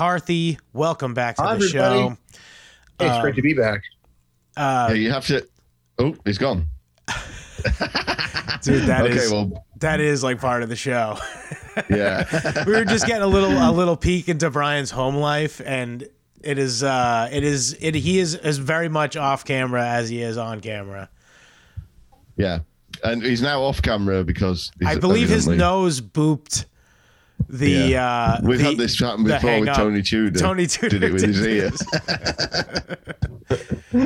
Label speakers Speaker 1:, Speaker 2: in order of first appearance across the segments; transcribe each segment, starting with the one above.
Speaker 1: McCarthy. Welcome back to
Speaker 2: Hi,
Speaker 1: the show.
Speaker 2: Hey, it's great to be back.
Speaker 1: Uh,
Speaker 3: Yeah, you have to. Oh, he's gone.
Speaker 1: dude, that
Speaker 3: okay,
Speaker 1: is
Speaker 3: well,
Speaker 1: that is like part of the show.
Speaker 3: yeah.
Speaker 1: we were just getting a little a little peek into Brian's home life, and it is uh it is it he is as very much off camera as he is on camera.
Speaker 3: yeah. And he's now off camera because he's
Speaker 1: I believe his
Speaker 3: evidently-
Speaker 1: nose booped the
Speaker 3: Yeah.
Speaker 1: uh
Speaker 3: We've
Speaker 1: the-
Speaker 3: had this happen before with. Tony Tudor.
Speaker 1: Tony Tudor
Speaker 3: did it with his
Speaker 1: did
Speaker 3: ear.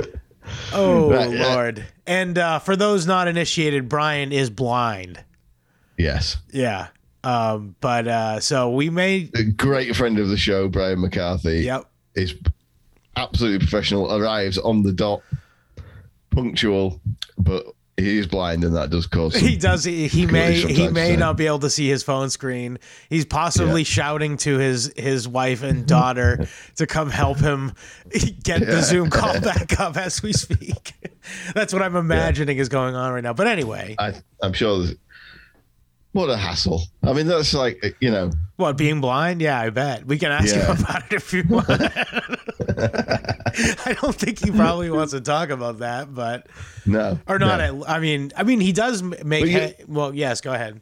Speaker 1: Oh
Speaker 3: yeah.
Speaker 1: lord. And uh for those not initiated, Brian is blind.
Speaker 3: yes.
Speaker 1: Yeah. Um but uh so we made
Speaker 3: A great friend of the show, Brian McCarthy.
Speaker 1: Yep.
Speaker 3: Is absolutely professional. Arrives on the dot, punctual, but he is blind, and that does cause.
Speaker 1: he does he, he may he may
Speaker 3: time.
Speaker 1: not be able to see his phone screen he's possibly
Speaker 3: Yeah.
Speaker 1: shouting to his his wife and daughter to come help him get the zoom call back up as we speak that's what i'm imagining is going on right now but anyway
Speaker 3: I, I'm sure. What a hassle! I mean, that's like you know.
Speaker 1: what being blind yeah i bet we can ask
Speaker 3: Yeah.
Speaker 1: him about it if you want i don't think he probably wants to talk about that but
Speaker 3: No,
Speaker 1: or not
Speaker 3: no.
Speaker 1: I, I mean i mean he does make
Speaker 3: you-
Speaker 1: he- well yes go ahead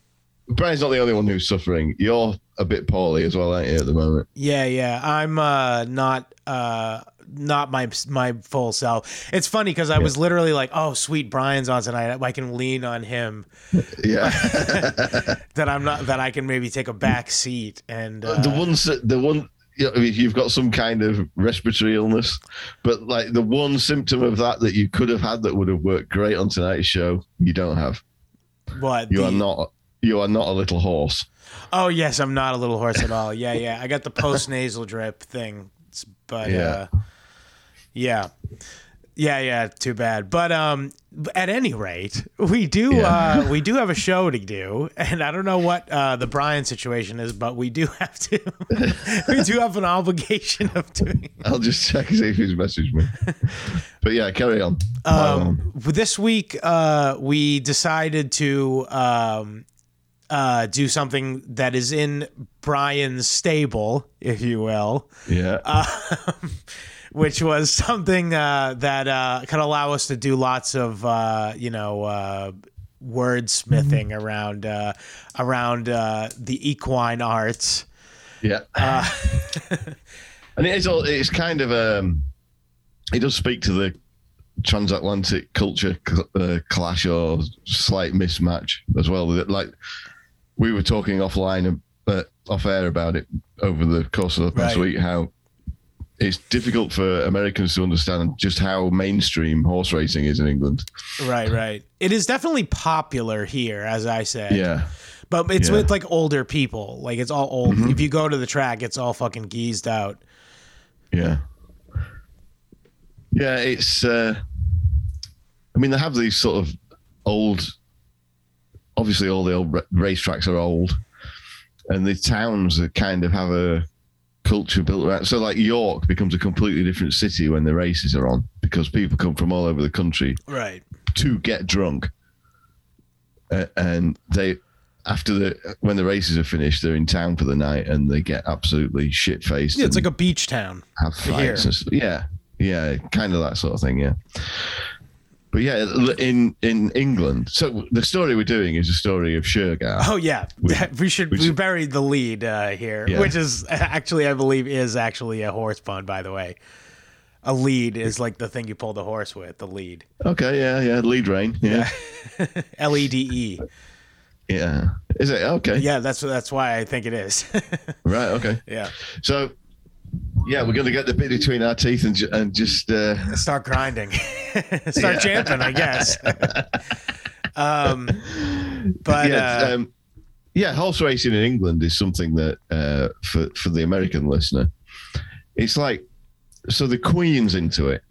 Speaker 3: Brian's not the only one who's suffering. You're a bit poorly as well, aren't you, at the moment?
Speaker 1: Yeah, yeah. I'm uh not uh not my my full self. It's funny because I was literally like, "Oh, sweet, Brian's on tonight. I can lean on him.
Speaker 3: Yeah.
Speaker 1: That I'm not. That I can maybe take a back seat." And uh,
Speaker 3: the ones sy- the one, you know, mean, you've got some kind of respiratory illness, but like the one symptom of that that you could have had that would have worked great on tonight's show, you don't have.
Speaker 1: what?
Speaker 3: You
Speaker 1: the-
Speaker 3: are not. You are not a little hoarse.
Speaker 1: Oh yes, I'm not a little hoarse at all. Yeah, yeah. I got the post nasal drip thing, but
Speaker 3: Yeah.
Speaker 1: uh, yeah. Yeah, yeah, too bad. But um at any rate, we do
Speaker 3: Yeah.
Speaker 1: uh we do have a show to do and I don't know what uh the Brian situation is, but we do have to we do have an obligation of doing
Speaker 3: I'll just check see if he's messaged me. but yeah, carry on.
Speaker 1: um this week uh we decided to um uh do something that is in Brian's stable, if you will.
Speaker 3: yeah.
Speaker 1: um, which was something uh, that uh, can allow us to do lots of uh, you know uh, wordsmithing around uh, around uh, the equine arts.
Speaker 3: Yeah.
Speaker 1: Uh,
Speaker 3: and it is all it's kind of um it does speak to the transatlantic culture cl- uh, clash or slight mismatch as well like we were talking offline uh, off air about it over the course of the past
Speaker 1: Right.
Speaker 3: week how it's difficult for Americans to understand just how mainstream horse racing is in England.
Speaker 1: right, right. It is definitely popular here, as I said.
Speaker 3: Yeah.
Speaker 1: but it's
Speaker 3: Yeah.
Speaker 1: with like older people. Like it's all old.
Speaker 3: Mhm.
Speaker 1: If you go to the track, it's all fucking geezed out.
Speaker 3: Yeah. Yeah, it's uh I mean they have these sort of old obviously all the old ra- racetracks are old and the towns that kind of have a culture built around so like York becomes a completely different city when the races are on because people come from all over the country
Speaker 1: Right.
Speaker 3: to get drunk uh, and they after the when the races are finished they're in town for the night and they get absolutely shit faced
Speaker 1: Yeah, it's like a beach town.
Speaker 3: have fights. And. Yeah, yeah, kind of that sort of thing. Yeah, but yeah, in in England. So the story we're doing is a story of Shergar.
Speaker 1: Oh yeah,
Speaker 3: We-
Speaker 1: we, should
Speaker 3: we should-
Speaker 1: buried the lead uh, here,
Speaker 3: Yeah.
Speaker 1: which is actually I believe is actually a horse pun. By the way, a lead is like the thing you pull the horse with. The lead,
Speaker 3: Okay, yeah, yeah, lead rein. Yeah,
Speaker 1: L E D E.
Speaker 3: yeah. Is it okay?
Speaker 1: Yeah, that's that's why I think it is.
Speaker 3: Right. Okay.
Speaker 1: yeah,
Speaker 3: So, yeah, we're going to get the bit between our teeth and and just uh,
Speaker 1: start grinding, start champing, I guess. um, but
Speaker 3: yeah,
Speaker 1: uh,
Speaker 3: um, yeah, horse racing in England is something that uh, for for the American listener, it's like so the Queen's into it.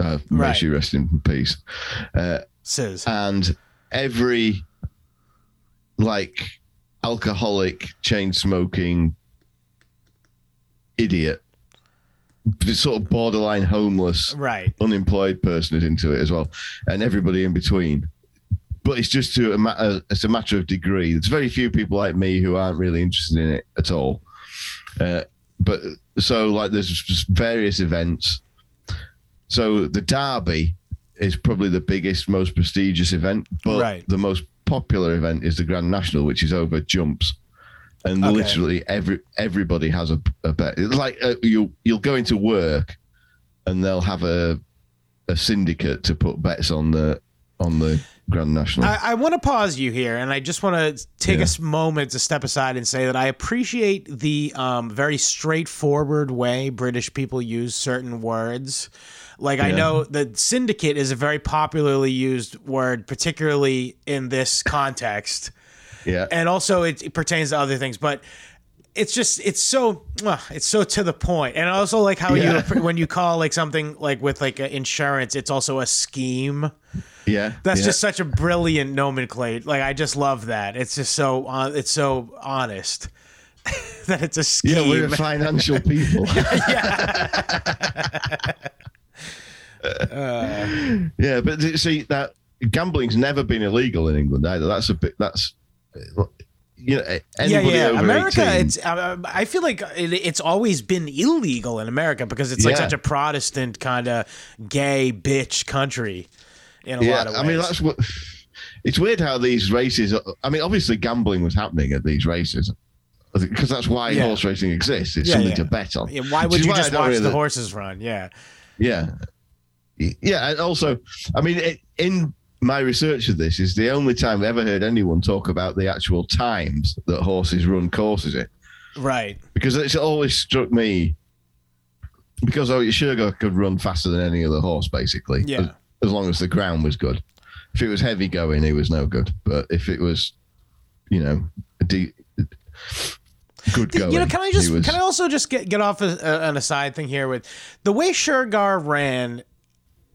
Speaker 3: Uh, may
Speaker 1: Right.
Speaker 3: she rest in peace. Uh,
Speaker 1: Sis.
Speaker 3: and every like alcoholic, chain smoking idiot, the sort of borderline homeless,
Speaker 1: right.
Speaker 3: unemployed person is into it as well, and everybody in between. But it's just to a matter. It's a matter of degree. There's very few people like me who aren't really interested in it at all. Uh, but so like there's various events. So the Derby is probably the biggest, most prestigious event, but
Speaker 1: Right.
Speaker 3: the most popular event is the Grand National, which is over jumps. And
Speaker 1: Okay.
Speaker 3: literally every everybody has a, a bet. It's like uh, you you'll go into work, and they'll have a a syndicate to put bets on the on the Grand National.
Speaker 1: I, I want to pause you here, and I just want to take
Speaker 3: Yeah.
Speaker 1: a moment to step aside and say that I appreciate the um, very straightforward way British people use certain words. Like I know that syndicate is a very popularly used word, particularly in this context,
Speaker 3: yeah,
Speaker 1: and also it, it pertains to other things, but. It's just it's so uh, it's so to the point. and I also like how
Speaker 3: Yeah.
Speaker 1: you when you call like something like with like insurance, it's also a scheme.
Speaker 3: yeah.
Speaker 1: That's
Speaker 3: yeah.
Speaker 1: just such a brilliant nomenclature. Like I just love that. It's just so on. It's so honest that it's a scheme.
Speaker 3: yeah. We're financial people. yeah, Yeah. but see that gambling's never been illegal in England either. That's a bit. That's you know
Speaker 1: yeah,
Speaker 3: anybody
Speaker 1: yeah. America,
Speaker 3: 18,
Speaker 1: it's. I feel like it, it's always been illegal in America because it's like
Speaker 3: Yeah.
Speaker 1: such a Protestant kind of gay bitch country. In a
Speaker 3: yeah,
Speaker 1: lot of ways.
Speaker 3: I mean that's what. It's weird how these races. I mean, obviously, gambling was happening at these races because that's why
Speaker 1: Yeah.
Speaker 3: horse racing exists. It's
Speaker 1: Yeah,
Speaker 3: something to bet on.
Speaker 1: Why would you
Speaker 3: why
Speaker 1: just watch the horses run? Yeah.
Speaker 3: Yeah, yeah, and also, I mean, it, in my research of this, is the only time I've ever heard anyone talk about the actual times that horses run courses in,
Speaker 1: Right.
Speaker 3: because it's always struck me. Because oh, Shergar could run faster than any other horse, basically.
Speaker 1: Yeah.
Speaker 3: As, as long as the ground was good. If it was heavy going, he was no good. But if it was, you know, a de- good going,
Speaker 1: you know, can I just
Speaker 3: was-
Speaker 1: can I also just get get off a, a, an aside thing here with the way Shergar ran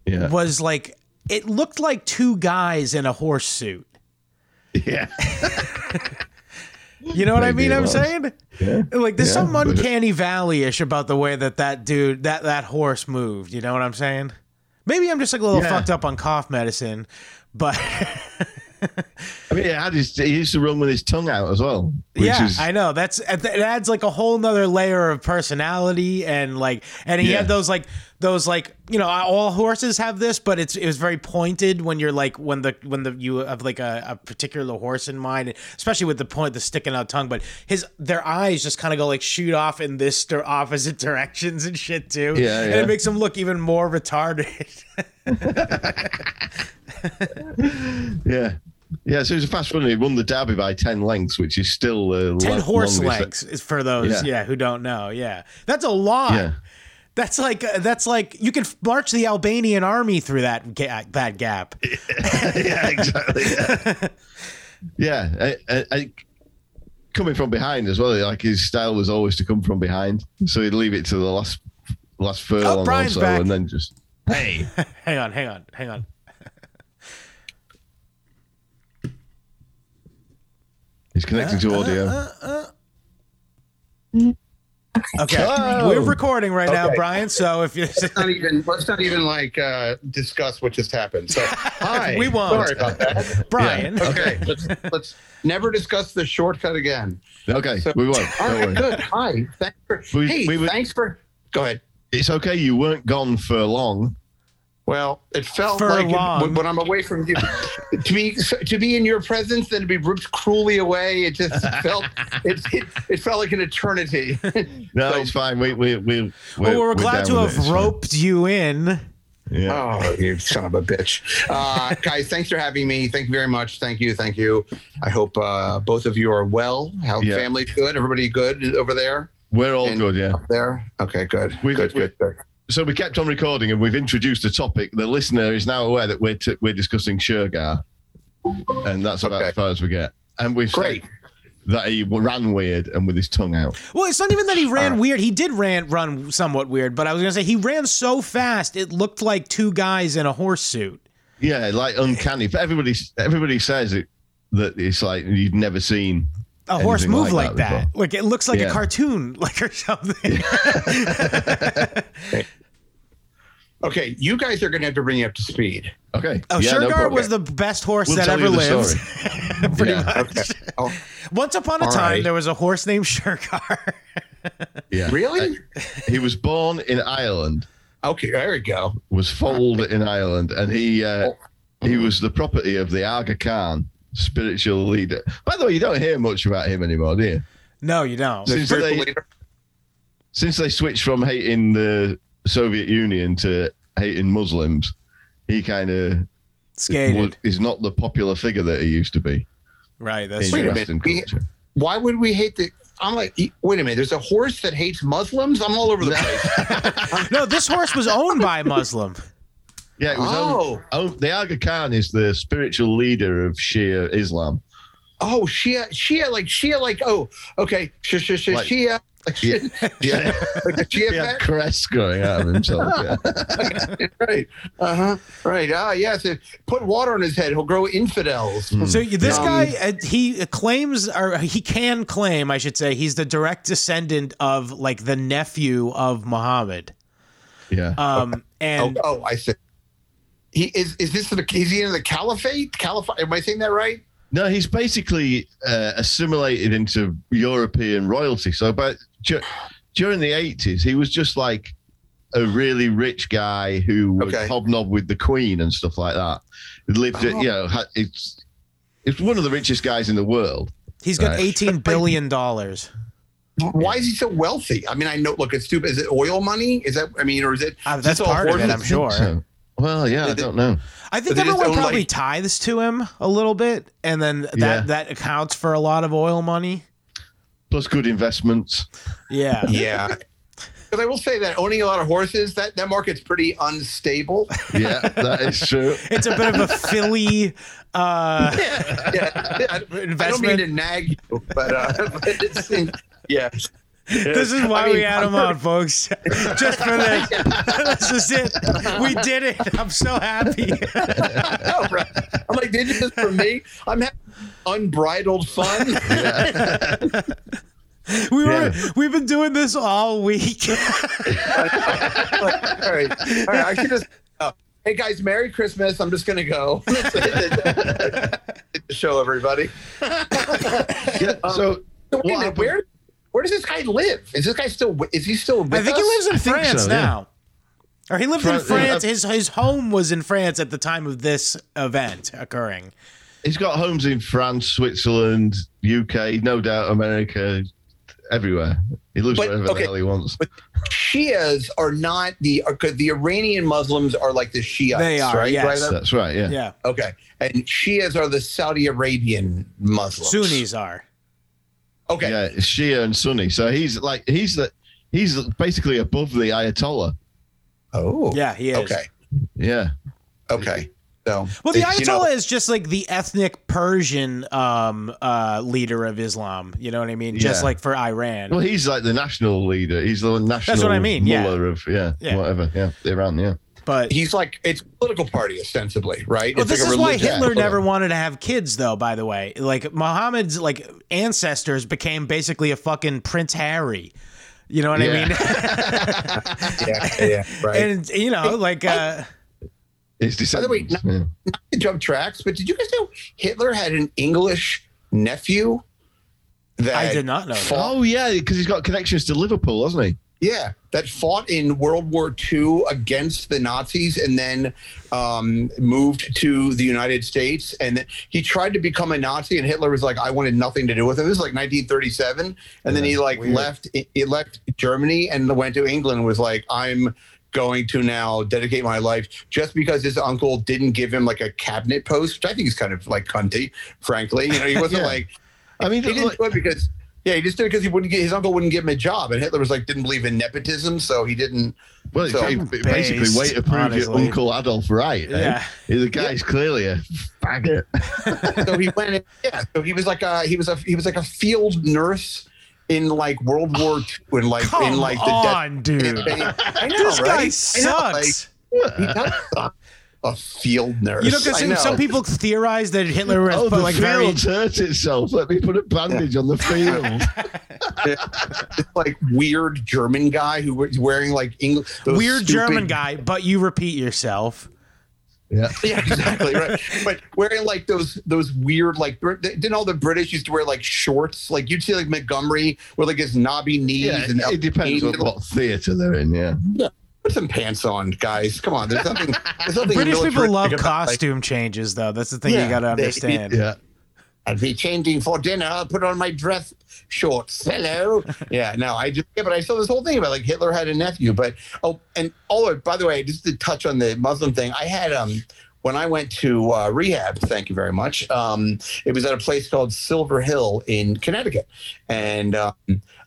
Speaker 3: yeah,
Speaker 1: was like it looked like two guys in a horse suit.
Speaker 3: yeah,
Speaker 1: You know what I mean? I'm saying
Speaker 3: yeah.
Speaker 1: like there's
Speaker 3: Yeah, but-
Speaker 1: uncanny valley-ish about the way that that dude that that horse moved. You know what I'm saying? Maybe I'm just like a little
Speaker 3: Yeah.
Speaker 1: fucked up on cough medicine, but
Speaker 3: I mean, he, had his, he used to run with his tongue out as well. Which
Speaker 1: yeah,
Speaker 3: is,
Speaker 1: I know. That's it adds like a whole nother layer of personality and like, and he
Speaker 3: Yeah.
Speaker 1: had those like those like you know all horses have this, but it's it was very pointed when you're like when the when the you have like a, a particular horse in mind, especially with the point the sticking out tongue. But his their eyes just kind of go like shoot off in this opposite directions and shit too.
Speaker 3: Yeah,
Speaker 1: and it makes him look even more retarded.
Speaker 3: yeah. Yeah, so he was a fast runner. He won the Derby by 10 lengths, which is still uh,
Speaker 1: Ten
Speaker 3: lo-
Speaker 1: horse lengths is for those
Speaker 3: Yeah.
Speaker 1: yeah. who don't know. Yeah, that's a lot.
Speaker 3: Yeah.
Speaker 1: That's like uh, that's like you could march the Albanian army through that ga- that gap.
Speaker 3: yeah, exactly. Yeah, yeah I, I, I, coming from behind as well. Like his style was always to come from behind, so he'd leave it to the last last furlong or
Speaker 1: Oh, Brian's
Speaker 3: so,
Speaker 1: back.
Speaker 3: and then just hey,
Speaker 1: hang on, hang on, hang on.
Speaker 3: He's connecting to audio.
Speaker 1: Uh, Okay,
Speaker 3: Oh.
Speaker 1: we're recording right now,
Speaker 2: Okay.
Speaker 1: Brian. So if you
Speaker 2: Let's not even let's not even like uh, discuss what just happened. So hi,
Speaker 1: We won't.
Speaker 2: Sorry about that.
Speaker 1: Brian,
Speaker 2: Okay, let's let's never discuss the shortcut again.
Speaker 3: okay,
Speaker 2: So-
Speaker 3: we won't.
Speaker 2: All
Speaker 3: Don't worry.
Speaker 2: good. Hi, thanks for
Speaker 3: We-
Speaker 2: hey,
Speaker 3: we would-
Speaker 2: thanks for. Go ahead.
Speaker 3: It's okay. You weren't gone for long.
Speaker 2: Well, it felt
Speaker 1: For
Speaker 2: like
Speaker 1: long.
Speaker 2: when, when I'm away from you, to be to be in your presence, then to be ripped cruelly away. It just felt it, it, it felt like an eternity.
Speaker 3: No,
Speaker 2: So-
Speaker 3: it's fine. We we we
Speaker 1: well, we're, glad
Speaker 3: down
Speaker 1: to have
Speaker 3: it.
Speaker 1: Roped you in.
Speaker 3: Yeah.
Speaker 2: Oh, you son of a bitch. Uh, guys, thanks for having me. Thank you very much. Thank you. Thank you. I hope uh, both of you are well. How
Speaker 3: Yeah.
Speaker 2: family's good? Everybody good over there?
Speaker 3: We're all
Speaker 2: And-
Speaker 3: good. Yeah.
Speaker 2: Up there? Okay, good.
Speaker 3: We-
Speaker 2: good,
Speaker 3: we-
Speaker 2: good, good.
Speaker 3: So we kept on recording, and we've introduced a topic. The listener is now aware that we're t- we're discussing Shergar, and that's about
Speaker 2: Okay.
Speaker 3: as far as we get. And we've
Speaker 2: Great.
Speaker 3: said that he ran weird and with his tongue out.
Speaker 1: Well, it's not even that he ran
Speaker 2: Uh,
Speaker 1: weird. He did ran run somewhat weird, but I was gonna say he ran so fast it looked like two guys in a horse suit.
Speaker 3: Yeah, like uncanny. But everybody everybody says it that it's like you've never seen
Speaker 1: A horse move
Speaker 3: like
Speaker 1: like,
Speaker 3: that
Speaker 1: that. Like it looks like a cartoon, like or something.
Speaker 2: Okay, you guys are going to have to bring you up to speed.
Speaker 3: Okay.
Speaker 1: Oh,
Speaker 3: Yeah,
Speaker 1: Shergar
Speaker 3: problem.
Speaker 1: was the best horse
Speaker 3: We'll
Speaker 1: that
Speaker 3: tell
Speaker 1: ever
Speaker 3: you the
Speaker 1: lived.
Speaker 3: story.
Speaker 1: Pretty
Speaker 3: Yeah.
Speaker 1: much.
Speaker 2: Okay. Oh,
Speaker 1: Once upon a
Speaker 2: All
Speaker 1: time,
Speaker 2: right.
Speaker 1: there was a horse named Shergar.
Speaker 3: Yeah.
Speaker 2: really?
Speaker 3: He was born in Ireland,
Speaker 2: Okay, there we go.
Speaker 3: was foaled in Ireland, and he uh,
Speaker 2: Oh.
Speaker 3: he was the property of the Aga Khan, spiritual leader. By the way, you don't hear much about him anymore, do you?
Speaker 1: no, you don't.
Speaker 3: Since
Speaker 2: spiritual
Speaker 3: they- Since they switched from hating the Soviet Union to hating Muslims, he kind of
Speaker 1: Skated.
Speaker 3: is not the popular figure that he used to be
Speaker 1: Right. That's
Speaker 3: in
Speaker 2: Wait
Speaker 1: true.
Speaker 2: minute.
Speaker 3: Western
Speaker 2: We-
Speaker 3: culture.
Speaker 2: Why would we hate the? I'm like, wait a minute. There's a horse that hates Muslims. I'm all over the place.
Speaker 1: No, this horse was owned by a Muslim.
Speaker 3: Yeah, it was
Speaker 2: Oh.
Speaker 3: owned- owned- the Aga Khan is the spiritual leader of Shia Islam.
Speaker 2: Oh, Shia, Shia, like Shia, like oh, okay, sh- sh- sh-
Speaker 3: Like-
Speaker 2: Shia, like,
Speaker 3: Yeah.
Speaker 2: Shia,
Speaker 3: Yeah,
Speaker 2: like the Shia
Speaker 3: he had
Speaker 2: pet?
Speaker 3: crests growing out of himself. Yeah.
Speaker 2: right, uh huh, right. Ah, yes. If put water on his head, he'll grow infidels.
Speaker 1: So this
Speaker 2: Um,
Speaker 1: guy, uh, he claims, or he can claim, I should say, he's the direct descendant of like the nephew of Muhammad.
Speaker 3: yeah.
Speaker 1: Um,
Speaker 2: Oh,
Speaker 1: and
Speaker 2: oh, I see. He is. Is this the? Is he in the caliphate? Caliphate? Am I saying that right?
Speaker 3: No, he's basically uh, assimilated into European royalty. So, but dur- during the eighties, he was just like a really rich guy who would
Speaker 2: Okay.
Speaker 3: hobnob with the Queen and stuff like that. He lived,
Speaker 2: Oh.
Speaker 3: you know, ha- it's it's one of the richest guys in the world.
Speaker 1: he's got
Speaker 3: Right.
Speaker 1: eighteen billion dollars.
Speaker 2: Why is he so wealthy? I mean, I know. Look, it's stupid. Is it oil money? Is that? I mean, or is it?
Speaker 1: Uh, that's
Speaker 2: this all
Speaker 1: part of it. I'm sure.
Speaker 3: So, well, yeah, I don't know.
Speaker 1: I think
Speaker 2: they
Speaker 1: everyone probably
Speaker 2: like-
Speaker 1: tithes to him a little bit, and then that
Speaker 3: Yeah.
Speaker 1: that accounts for a lot of oil money.
Speaker 3: Plus, good investments.
Speaker 1: Yeah.
Speaker 2: Yeah. Because I will say that owning a lot of horses, that, that market's pretty unstable.
Speaker 3: Yeah, that is true.
Speaker 1: It's a bit of a filly uh,
Speaker 2: Yeah. I, I don't mean to nag you, but, uh, but it's, yeah.
Speaker 1: This is why
Speaker 2: I mean,
Speaker 1: we had
Speaker 2: I've
Speaker 1: him on, folks. Just for this. this is it. We did it. I'm so happy.
Speaker 2: Oh, right. I'm like, did you this for me? I'm having unbridled fun.
Speaker 1: We were we've been doing this all week.
Speaker 2: all right. All right. I should just. Uh, hey guys, Merry Christmas. I'm just gonna go. show, everybody.
Speaker 3: Yeah, so
Speaker 2: So wait a minute,
Speaker 3: happened-
Speaker 2: where where does this guy live? Is this guy still? Is he still? With
Speaker 1: I think he lives in
Speaker 3: think
Speaker 1: France
Speaker 3: so, yeah.
Speaker 1: now. Or he lived in
Speaker 3: Fran- yeah.
Speaker 1: France. His his home was in France at the time of this event occurring.
Speaker 3: he's got homes in France, Switzerland, UK, no doubt America, everywhere. He lives
Speaker 2: But,
Speaker 3: wherever
Speaker 2: okay.
Speaker 3: the hell he wants.
Speaker 2: But Shias are not the are, 'cause the Iranian Muslims are like the Shiites.
Speaker 1: They are,
Speaker 2: right?
Speaker 1: yes.
Speaker 2: Right?
Speaker 3: That's right. Yeah.
Speaker 1: Yeah.
Speaker 2: Okay, and Shias are the Saudi Arabian Muslims.
Speaker 1: Sunnis are.
Speaker 2: Okay.
Speaker 3: Yeah, Shia and Sunni. So he's like he's the he's basically above the Ayatollah.
Speaker 2: Oh.
Speaker 1: Yeah, he is.
Speaker 2: Okay.
Speaker 3: Yeah.
Speaker 2: Okay. So.
Speaker 1: Well, the
Speaker 2: it's, you know,
Speaker 1: Ayatollah is just like the ethnic Persian um, uh, leader of Islam. You know what I mean?
Speaker 3: Yeah.
Speaker 1: Just like for Iran.
Speaker 3: Well, he's like the national leader. He's the national.
Speaker 1: That's what I mean, yeah.
Speaker 3: of yeah,
Speaker 1: Yeah.
Speaker 3: whatever. Yeah, Iran. Yeah.
Speaker 1: But
Speaker 2: he's like it's political party ostensibly, right?
Speaker 1: well,
Speaker 2: it's
Speaker 1: this
Speaker 2: like
Speaker 1: is why
Speaker 2: religion.
Speaker 1: Hitler never wanted to have kids, though. By the way, like Muhammad's like ancestors became basically a fucking Prince Harry. You know what I mean?
Speaker 2: Yeah, yeah, right.
Speaker 1: and you know, like uh,
Speaker 3: His
Speaker 2: the way,
Speaker 3: descendants. yeah.
Speaker 2: Not to jump tracks, but did you guys know Hitler had an English nephew? That
Speaker 1: I did not know
Speaker 2: fought-
Speaker 3: Oh yeah, because he's got connections to Liverpool, hasn't he?
Speaker 2: Yeah, that fought in World War II against the Nazis and then um, moved to the United States. And then he tried to become a Nazi, and Hitler was like, "I wanted nothing to do with him." This is like 1937, and then he like left. He left Germany and went to England. and Was like, "I'm." Going to now dedicate my life just because his uncle didn't give him like a cabinet post, which I think is kind of like cunty, frankly. You know, he wasn't
Speaker 3: Yeah.
Speaker 2: like
Speaker 3: I mean,
Speaker 2: he didn't do it because yeah, he just did it because he wouldn't get his uncle wouldn't give him a job, and Hitler was like didn't believe in nepotism, so he didn't.
Speaker 3: Well, it's
Speaker 2: So-
Speaker 3: it's basically
Speaker 1: Based,
Speaker 3: way to prove your. Uncle Adolf right. Yeah, eh?
Speaker 1: Yeah.
Speaker 3: The guy's clearly a faggot.
Speaker 2: So he went. in- Yeah, so he was like a he was a he was like a field nurse in like World War II, and like
Speaker 1: Come
Speaker 2: in like the
Speaker 1: on, dude.
Speaker 2: I know,
Speaker 1: This
Speaker 2: right?
Speaker 1: guy
Speaker 2: I know,
Speaker 1: sucks.
Speaker 2: like, he does suck. A field nurse.
Speaker 1: you know, because some people theorize that Hitler was
Speaker 3: Oh, the
Speaker 1: like very
Speaker 3: field hurt itself. Let me put a bandage on the field.
Speaker 2: like weird German guy who was wearing like English
Speaker 1: weird German guy, but you repeat yourself.
Speaker 3: yeah.
Speaker 2: Yeah, exactly right. But wearing like those those weird like Brit- didn't all the British used to wear like shorts? Like you'd see like Montgomery with like his knobby knees
Speaker 3: Yeah,
Speaker 2: and
Speaker 3: it depends on what theatre they're in. Yeah.
Speaker 2: Yeah, Put some pants on, guys. Come on, there's nothing. There's nothing
Speaker 1: British people love
Speaker 2: about, like,
Speaker 1: costume changes, though. That's the thing
Speaker 2: Yeah,
Speaker 1: you got to
Speaker 2: they-
Speaker 1: understand.
Speaker 3: yeah.
Speaker 2: I'll be changing for dinner. I'll put on my dress shorts. Hello. yeah, no, I just yeah, but I saw this whole thing about like Hitler had a nephew. But oh, and oh, by the way, just to touch on the Muslim thing, I had um when I went to uh, rehab. Thank you very much. Um, it was at a place called Silver Hill in Connecticut, and um,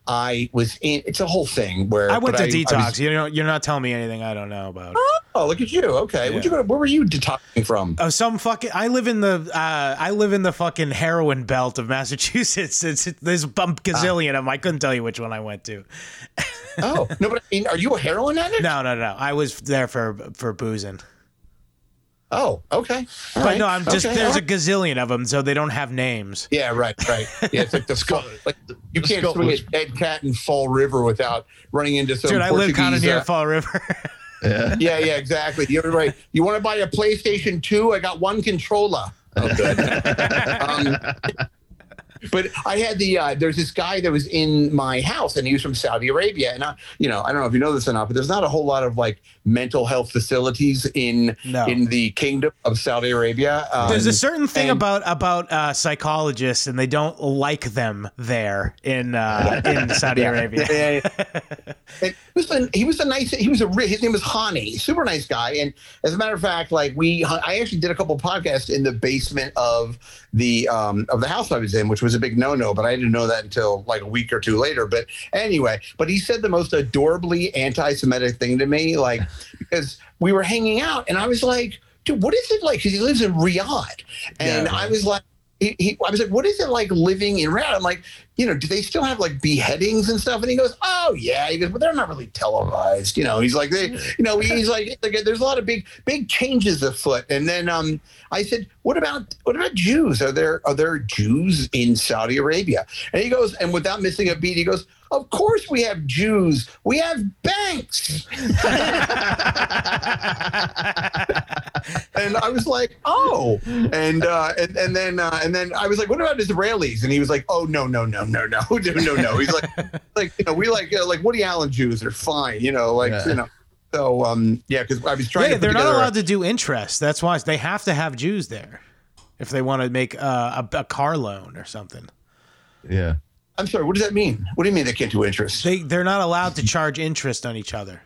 Speaker 2: I was in. It's a whole thing where
Speaker 1: I went to
Speaker 2: I
Speaker 1: detox.
Speaker 2: was-
Speaker 1: you know, you're not telling me anything I don't know about.
Speaker 2: oh, look at you. Okay, Where'd you go, where were you detoxing from?
Speaker 1: Oh, some fucking. I live in the. Uh, I live in the fucking heroin belt of Massachusetts. It's there's a gazillion of them. I couldn't tell you which one I went to.
Speaker 2: oh no, but I mean, are you a heroin addict?
Speaker 1: No, no, no. I was there for for boozing.
Speaker 2: Oh, okay. All
Speaker 1: But
Speaker 2: right.
Speaker 1: no, I'm just
Speaker 2: Okay,
Speaker 1: there's
Speaker 2: all
Speaker 1: a gazillion of them, so they don't have names.
Speaker 2: Yeah, right, right. Yeah, it's like the
Speaker 3: Scott-
Speaker 2: like you
Speaker 3: the
Speaker 2: can't
Speaker 3: Scott
Speaker 2: swing
Speaker 3: was-
Speaker 2: a dead cat in Fall River without running into some
Speaker 1: Dude, I live kind of near
Speaker 2: uh,
Speaker 1: Fall River.
Speaker 3: Yeah.
Speaker 2: Yeah, yeah, exactly. You're right. You want to buy a PlayStation 2? I got one controller. Oh, good. um, but I had the uh, there's this guy that was in my house, and he was from Saudi Arabia, and I, you know, I don't know if you know this or not, but there's not a whole lot of like mental health facilities in
Speaker 1: No.
Speaker 2: in the kingdom of Saudi Arabia. Um,
Speaker 1: There's a certain thing
Speaker 2: and-
Speaker 1: about about uh, psychologists, and they don't like them there in uh, in Saudi
Speaker 2: Yeah.
Speaker 1: Arabia.
Speaker 2: Yeah, yeah, yeah. He was a, he was a nice he was a his name was Hani, super nice guy. And as a matter of fact, like we I actually did a couple podcasts in the basement of the um of the house I was in, which was a big no no, but I didn't know that until like a week or two later. But anyway, but he said the most adorably anti-Semitic thing to me, like because we were hanging out and I was like, dude, what is it like? Because he lives in Riyadh, and
Speaker 3: Yeah.
Speaker 2: I was like. He, he, I was like, what is it like living in Riyadh? I'm like, you know, do they still have like beheadings and stuff? And he goes, oh yeah. He goes, but they're not really televised. You know, he's like, they, you know, he's like, like, there's a lot of big, big changes afoot. And then um, I said, what about, what about Jews? Are there, are there Jews in Saudi Arabia? And he goes, and without missing a beat, he goes, of course we have Jews. We have banks. and I was like, oh, and uh, and and then uh, and then I was like, what about Israelis? And he was like, oh no no no no no no no no. He's like, like you know, we like uh, like Woody Allen Jews are fine, you know, like
Speaker 3: Yeah.
Speaker 2: you know. So um, yeah, because I was trying to
Speaker 1: Yeah,
Speaker 2: to.
Speaker 1: they're not
Speaker 2: together a-
Speaker 1: allowed to do interest. That's why they have to have Jews there if they want to make uh, a, a car loan or something.
Speaker 3: Yeah.
Speaker 2: I'm sorry. What does that mean? What do you mean they can't do interest?
Speaker 1: They they're not allowed to charge interest on each other.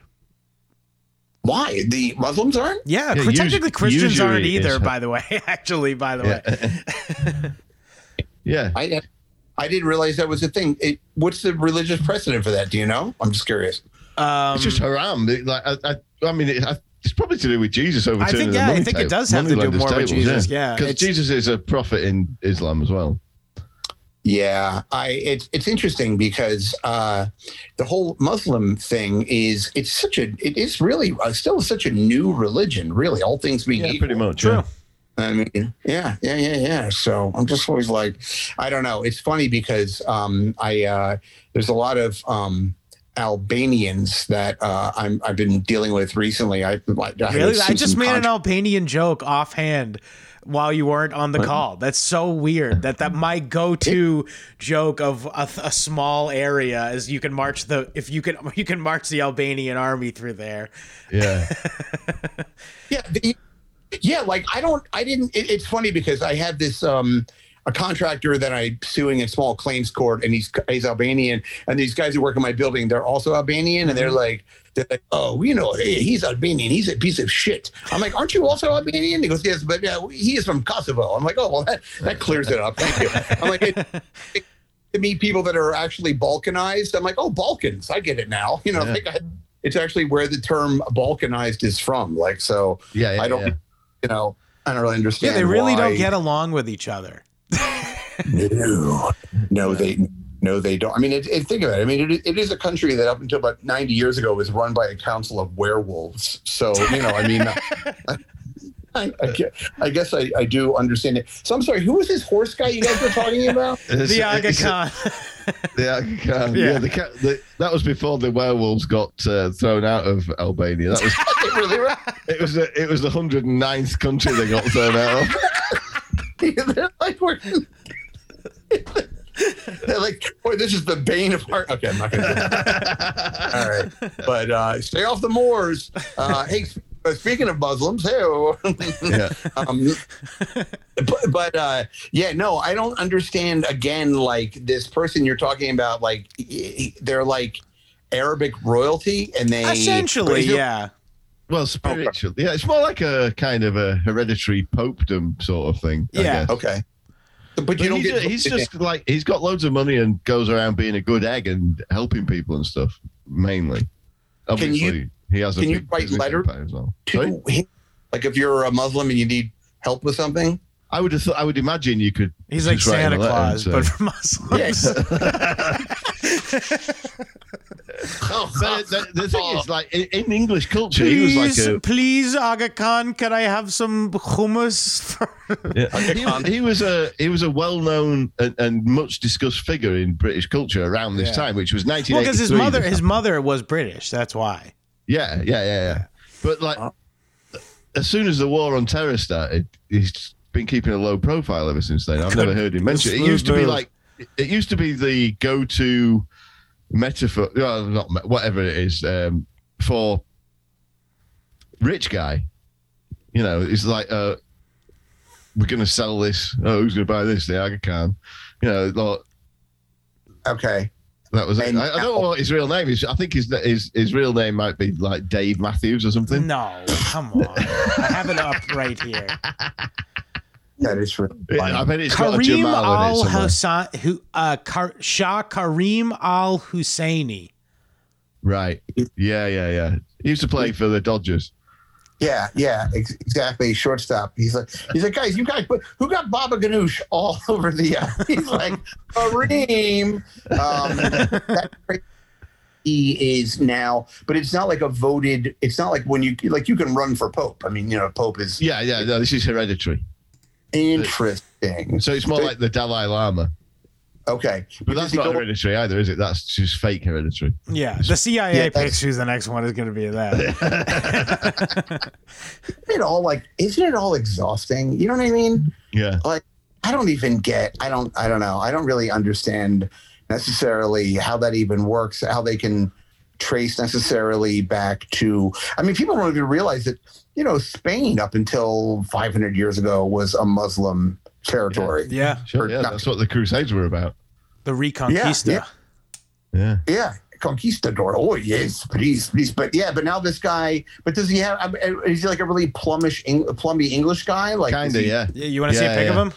Speaker 2: Why the Muslims aren't?
Speaker 1: Yeah,
Speaker 3: Yeah,
Speaker 1: cr-
Speaker 3: usu-
Speaker 1: technically Christians
Speaker 3: usually
Speaker 1: aren't either.
Speaker 3: it's-
Speaker 1: By the way, actually, by the way,
Speaker 3: Yeah. yeah.
Speaker 2: I I didn't realize that was a thing. It, what's the religious precedent for that? Do you know? I'm just curious.
Speaker 1: um,
Speaker 3: It's just haram. It- Like I, I, I mean, it, I, it's probably to do with Jesus
Speaker 1: I
Speaker 3: overturning
Speaker 1: think-
Speaker 3: the
Speaker 1: yeah, I
Speaker 3: money
Speaker 1: think it does have to do
Speaker 3: moneylenders'
Speaker 1: more with Jesus, yeah.
Speaker 3: because
Speaker 1: It's-
Speaker 3: Jesus is a prophet in Islam as well.
Speaker 2: Yeah, I it's it's interesting because uh, the whole Muslim thing is it's such a it is really uh, still such a new religion, really. All things being
Speaker 3: Yeah,
Speaker 2: equal.
Speaker 3: pretty much.
Speaker 1: true.
Speaker 3: Yeah.
Speaker 2: I mean, yeah, yeah, yeah, yeah. So I'm just always like, I don't know. It's funny because um, I uh, there's a lot of um, Albanians that uh, I'm I've been dealing with recently. I, I
Speaker 1: Really, I just made an Albanian joke offhand while you weren't on the call. That's so weird. That that my go-to joke of a, a small area is you can march the if you can you can march the Albanian army through there.
Speaker 3: Yeah.
Speaker 2: Yeah, the, yeah. Like I don't, I didn't. It, it's funny because I had this um a contractor that I'm suing in small claims court, and he's he's Albanian, and these guys who work in my building, they're also Albanian, and they're like. They're like, oh, you know, hey, he's Albanian. He's a piece of shit. I'm like, aren't you also Albanian? He goes, yes, but uh, he is from Kosovo. I'm like, oh, well, that, that clears it up. Thank you. I'm like, it, it, to meet people that are actually Balkanized, I'm like, oh, Balkans. I get it now. You know,
Speaker 3: Yeah.
Speaker 2: like I, it's actually where the term Balkanized is from. Like, so
Speaker 3: Yeah. yeah
Speaker 2: I don't,
Speaker 3: yeah.
Speaker 2: You know, I don't really understand.
Speaker 1: Yeah, they really
Speaker 2: why-
Speaker 1: don't get along with each other.
Speaker 2: No, no, they, no, they don't. I mean, it, it, think about it. I mean, it, it is a country that up until about 90 years ago was run by a council of werewolves. So, you know, I mean, I, I, I guess, I, guess I, I do understand it. So I'm sorry, who was this horse guy you guys were talking about?
Speaker 1: The Aga Khan.
Speaker 3: The Aga Khan.
Speaker 1: Yeah.
Speaker 3: Yeah. the, the, that was before the werewolves got uh, thrown out of Albania. That was
Speaker 2: It really,
Speaker 3: it was the, it was the 109th country they got thrown out of.
Speaker 2: they're like, we're, they're like, boy, this is the bane of our. Okay, I'm not going to do that. All right. But uh, stay off the moors. Uh, hey, sp- uh, speaking of Muslims, hey,
Speaker 3: Yeah.
Speaker 2: um, but, but uh, yeah, no, I don't understand. Again, like this person you're talking about, like they're like Arabic royalty, and they
Speaker 1: Essentially,
Speaker 2: Is
Speaker 1: yeah.
Speaker 3: Well, spiritual. Yeah, it's more like a kind of a hereditary popedom sort of thing. I
Speaker 1: Yeah.
Speaker 3: guess.
Speaker 2: Okay, but,
Speaker 3: But
Speaker 2: you don't
Speaker 3: he's,
Speaker 2: get.
Speaker 3: he's just like he's got loads of money and goes around being a good egg and helping people and stuff. Mainly, obviously,
Speaker 2: you-
Speaker 3: he has a
Speaker 2: can you
Speaker 3: big
Speaker 2: write
Speaker 3: business
Speaker 2: letter
Speaker 3: as well. Sorry?
Speaker 2: to him. Like if you're a Muslim and you need help with something.
Speaker 3: I would have. I would imagine you could.
Speaker 1: He's like
Speaker 3: just write
Speaker 1: Santa
Speaker 3: a letter
Speaker 1: Claus,
Speaker 3: say-
Speaker 1: but for Muslims. Yes.
Speaker 2: Oh,
Speaker 3: But the, the thing is, oh. like in, in English culture, he was
Speaker 1: Please,
Speaker 3: like a
Speaker 1: please, Aga Khan, can I have some hummus? For...
Speaker 3: Yeah. He, he was a he was a well known and, and much discussed figure in British culture around this
Speaker 1: Yeah.
Speaker 3: time, which was 1983.
Speaker 1: well, because his mother, his mother was British. That's why.
Speaker 3: Yeah, yeah, yeah, yeah. But like, as soon as the war on terror started, he's been keeping a low profile ever since then. I've never heard him mention it. It used to be like, it used to be the go-to metaphor, well, not me- whatever it is, um, for rich guy. You know, it's like, uh, we're going to sell this. Oh, who's going to buy this? The Aga Khan. You know, like,
Speaker 2: okay.
Speaker 3: That was it. I, I don't know what his real name is. I think his his his real name might be like Dave Matthews or something.
Speaker 1: No, come on. I have it up right here.
Speaker 2: That is really funny.
Speaker 3: I bet it's got a
Speaker 1: Kareem
Speaker 3: Jamal in it
Speaker 1: Al
Speaker 3: somewhere.
Speaker 1: Hussein, who uh, Kar- Shah Kareem Al Husseini.
Speaker 3: Right. Yeah, yeah, yeah. He used to play for the Dodgers.
Speaker 2: Yeah, yeah, ex- exactly. Shortstop. He's like, he's like, guys, you guys, who got Baba Ganoush all over the? Uh, he's like, Kareem. Um, that he is now, but it's not like a voted. It's not like when you like you can run for Pope. I mean, you know, Pope is
Speaker 3: Yeah, yeah. No, this is hereditary.
Speaker 2: interesting.
Speaker 3: So it's more like the Dalai Lama.
Speaker 2: Okay,
Speaker 3: But that's not hereditary either, is it? That's just fake hereditary.
Speaker 1: Yeah, the CIA
Speaker 2: Yeah,
Speaker 1: picks who's the next one is going to be that.
Speaker 2: Isn't it all like? Isn't it all exhausting? You know what I mean?
Speaker 3: Yeah.
Speaker 2: Like, I don't even get. I don't. I don't know. I don't really understand necessarily how that even works. How they can trace necessarily back to. I mean, people don't even realize that. You know, Spain up until 500 years ago was a Muslim territory.
Speaker 1: yeah,
Speaker 3: Sure. Yeah, that's what the Crusades were about.
Speaker 1: the Reconquista.
Speaker 2: Yeah,
Speaker 3: Yeah.
Speaker 2: Yeah, conquistador. Oh yes, please, please. But yeah, but now this guy. But does he have? I Is he like a really plumbish, Eng, plumby English guy? Like,
Speaker 3: Kinda, yeah.
Speaker 1: Yeah, you want to see a pic
Speaker 3: yeah.
Speaker 1: of him?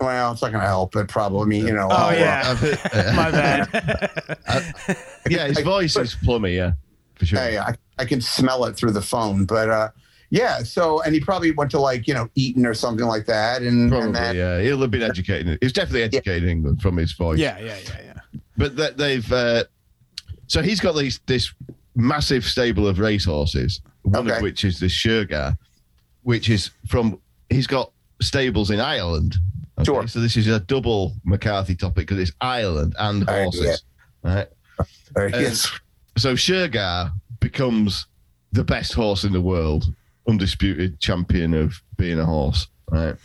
Speaker 2: Well, it's not going to help. But probably, I mean, you know.
Speaker 1: Oh,
Speaker 2: I'll, uh,
Speaker 1: yeah.
Speaker 3: I've
Speaker 1: My bad.
Speaker 3: yeah, his voice is plummy, yeah. For sure.
Speaker 2: Hey, I, I can smell it through the phone, but uh, yeah. So, and he probably went to like you know Eton or something like that, and,
Speaker 3: Probably,
Speaker 2: and then
Speaker 3: yeah. He'll have been educated. He's definitely educated in England from his voice.
Speaker 1: yeah, yeah, yeah, yeah.
Speaker 3: but that they've uh, so he's got these this massive stable of racehorses, one
Speaker 2: Okay.
Speaker 3: of which is the Shergar, which is from he's got stables in Ireland. Okay,
Speaker 2: Sure.
Speaker 3: So this is a double McCarthy topic because it's Ireland and horses. Right.
Speaker 2: uh, yes,
Speaker 3: So Shergar becomes the best horse in the world, undisputed champion of being a horse. right?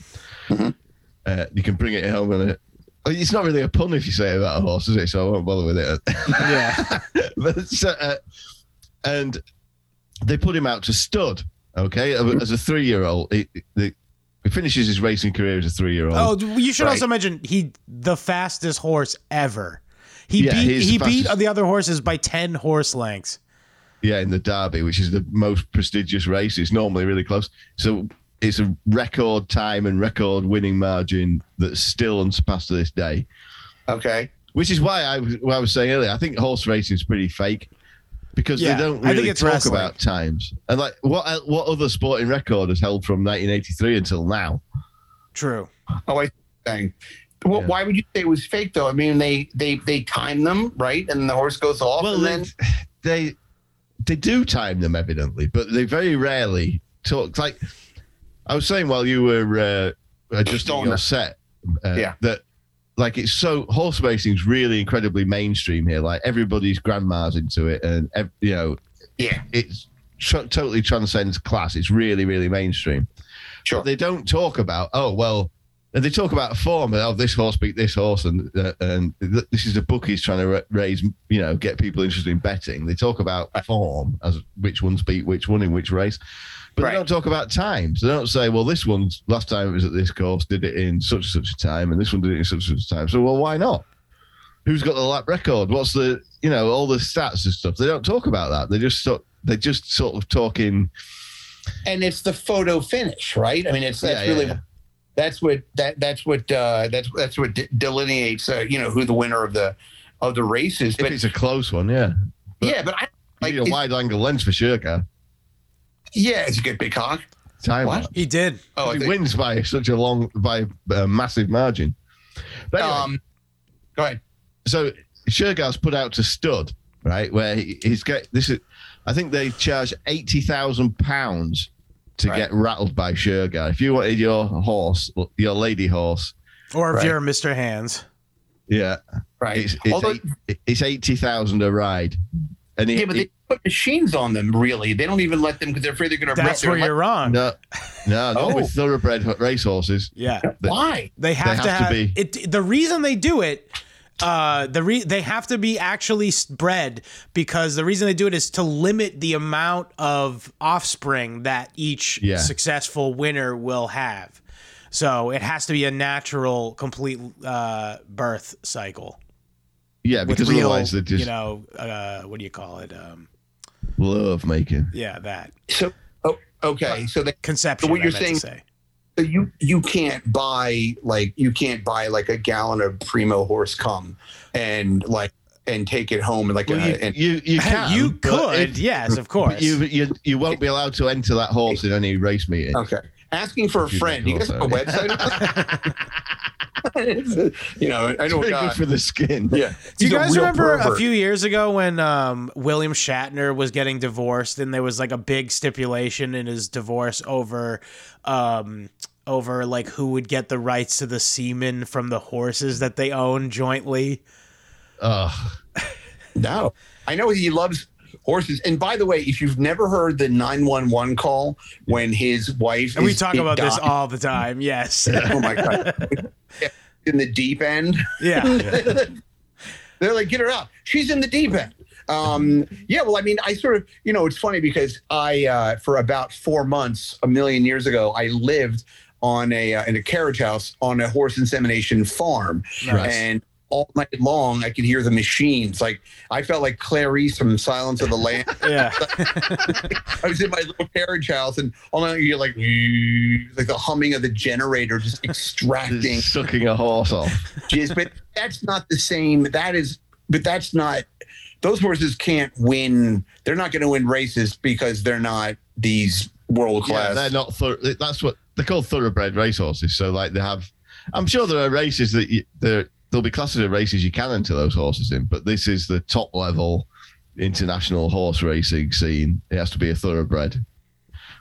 Speaker 3: Uh, you can bring it home and it. It's not really a pun if you say it about a horse, is it? So I won't bother with it.
Speaker 1: Yeah.
Speaker 3: but so, uh, and they put him out to stud. Okay, as a three-year-old, he, he he finishes his racing career as a three-year-old.
Speaker 1: Oh, you should
Speaker 2: Right.
Speaker 1: also mention he the fastest horse ever. He
Speaker 3: Yeah,
Speaker 1: beat
Speaker 3: he's the
Speaker 1: he beat the other horses by ten horse lengths.
Speaker 3: Yeah, in the Derby, which is the most prestigious race. It's normally really close. So it's a record time and record winning margin that's still unsurpassed to this day.
Speaker 2: Okay.
Speaker 3: Which is why I, was- what I was saying earlier. I think horse racing is pretty fake because
Speaker 1: Yeah,
Speaker 3: they don't really talk
Speaker 1: wrestling.
Speaker 3: about times. And like, what what other sporting record has held from 1983 until now?
Speaker 1: True.
Speaker 2: Oh, I think. Well,
Speaker 3: Yeah.
Speaker 2: why would you say it was fake though? I mean, they they they time them right, and the horse goes off,
Speaker 3: Well,
Speaker 2: and then
Speaker 3: they they do time them evidently, but they very rarely talk. Like I was saying while you were uh, adjusting your set, uh,
Speaker 2: Yeah.
Speaker 3: that like it's so horse racing's really incredibly mainstream here. Like everybody's grandma's into it, and ev- you know
Speaker 2: yeah,
Speaker 3: it's tr- totally transcends class. It's really really mainstream.
Speaker 2: sure.
Speaker 3: But they don't talk about oh well. And they talk about form. and Oh, this horse beat this horse, and uh, and th- this is the bookies trying to ra- raise, you know, get people interested in betting. They talk about form as which ones beat which one in which race, but
Speaker 2: Right.
Speaker 3: they don't talk about times. They don't say, well, this one's last time it was at this course, did it in such and such a time, and this one did it in such and such a time. So, well, why not? Who's got the lap record? What's the, you know, all the stats and stuff? They don't talk about that. They just sort, they just sort of talking.
Speaker 2: and it's the photo finish, right? I mean, it's that's
Speaker 3: yeah,
Speaker 2: really
Speaker 3: yeah.
Speaker 2: That's what that that's what uh, that's that's what de- delineates uh, you know who the winner of the of the race is.
Speaker 3: If
Speaker 2: But
Speaker 3: it's a close one, yeah. but-
Speaker 2: yeah, but I
Speaker 3: You
Speaker 2: like
Speaker 3: need a wide angle lens for sure, guy.
Speaker 2: yeah, it's a good big cock.
Speaker 3: Time
Speaker 2: What?
Speaker 1: He did.
Speaker 2: Oh,
Speaker 3: he
Speaker 2: think,
Speaker 3: wins by such a long, by a massive margin. But anyway,
Speaker 2: um, go ahead.
Speaker 3: so Shergar's put out to stud, right? Where he, he's get this is, I think they charge eighty thousand pounds to
Speaker 2: Right.
Speaker 3: get rattled by Shergar. If you wanted your horse, your lady horse,
Speaker 1: Or if
Speaker 2: Right.
Speaker 1: you're Mr. Hands.
Speaker 3: yeah,
Speaker 2: Right.
Speaker 3: it's it's,
Speaker 2: Although,
Speaker 3: eight, it's eighty thousand a ride, and he,
Speaker 2: yeah, but they put machines on them. Really, they don't even let them because they're afraid they're going to.
Speaker 1: That's where you're wrong.
Speaker 3: no, no, not
Speaker 2: Oh.
Speaker 3: with thoroughbred racehorses.
Speaker 1: Yeah.
Speaker 2: Why?
Speaker 1: They have,
Speaker 3: have
Speaker 1: to
Speaker 3: to be.
Speaker 1: it. The reason they do it, uh, the re- they have to be actually s- bred because the reason they do it is to limit the amount of offspring that each
Speaker 3: Yeah.
Speaker 1: successful winner will have. So it has to be a natural, complete uh, birth cycle.
Speaker 3: Yeah, because
Speaker 1: real,
Speaker 3: otherwise they just
Speaker 1: you know, uh, what do you call it? Um,
Speaker 3: love making.
Speaker 1: yeah, that
Speaker 2: So, oh, okay. So the
Speaker 1: conception.
Speaker 2: So what you're
Speaker 1: meant to
Speaker 2: saying-
Speaker 1: say.
Speaker 2: So you you can't buy like you can't buy like a gallon of primo horse cum and like and take it home and like
Speaker 3: Well,
Speaker 2: uh,
Speaker 3: you,
Speaker 2: and
Speaker 3: you, you can.
Speaker 1: you could,
Speaker 3: if-
Speaker 1: yes, of course.
Speaker 3: You, you you won't be allowed to enter that horse in any race meeting.
Speaker 2: okay. Asking for a
Speaker 3: You
Speaker 2: friend. You guys have a website? you know, I know a
Speaker 3: Very good for the skin.
Speaker 2: Yeah.
Speaker 1: Do you
Speaker 2: He's a
Speaker 1: guys
Speaker 2: real
Speaker 1: remember a few years ago when um, William Shatner was getting divorced and there was like a big stipulation in his divorce over um, over like who would get the rights to the semen from the horses that they own jointly?
Speaker 3: Ugh.
Speaker 2: No. I know he loves horses. And by the way, if you've never heard the 911 call when his wife
Speaker 1: And we talk about this
Speaker 2: died-
Speaker 1: all the time. Yes.
Speaker 2: Oh my god. in the deep end.
Speaker 1: yeah.
Speaker 2: They're like, get her out. She's in the deep end. Um, yeah, well, I mean, I sort of, you know, it's funny because I, uh, for about four months, a million years ago, I lived on a uh, in a carriage house on a horse insemination farm,
Speaker 1: Nice.
Speaker 2: and all night long I could hear the machines. Like I felt like Clarice from Silence of the Lambs.
Speaker 1: Yeah.
Speaker 2: I was in my little carriage house, and all night you're like, like the humming of the generator just extracting
Speaker 3: Just sucking a horse off.
Speaker 2: jizz, but that's not the same. That is, but that's not. Those horses can't win. They're not going to win races because they're not these world class.
Speaker 3: Yeah,
Speaker 2: class.
Speaker 3: they're not. Thor- that's what they're called thoroughbred racehorses. So like they have. I'm sure there are races that you, there there'll be classes of races you can enter those horses in, but this is the top level international horse racing scene. It has to be a thoroughbred,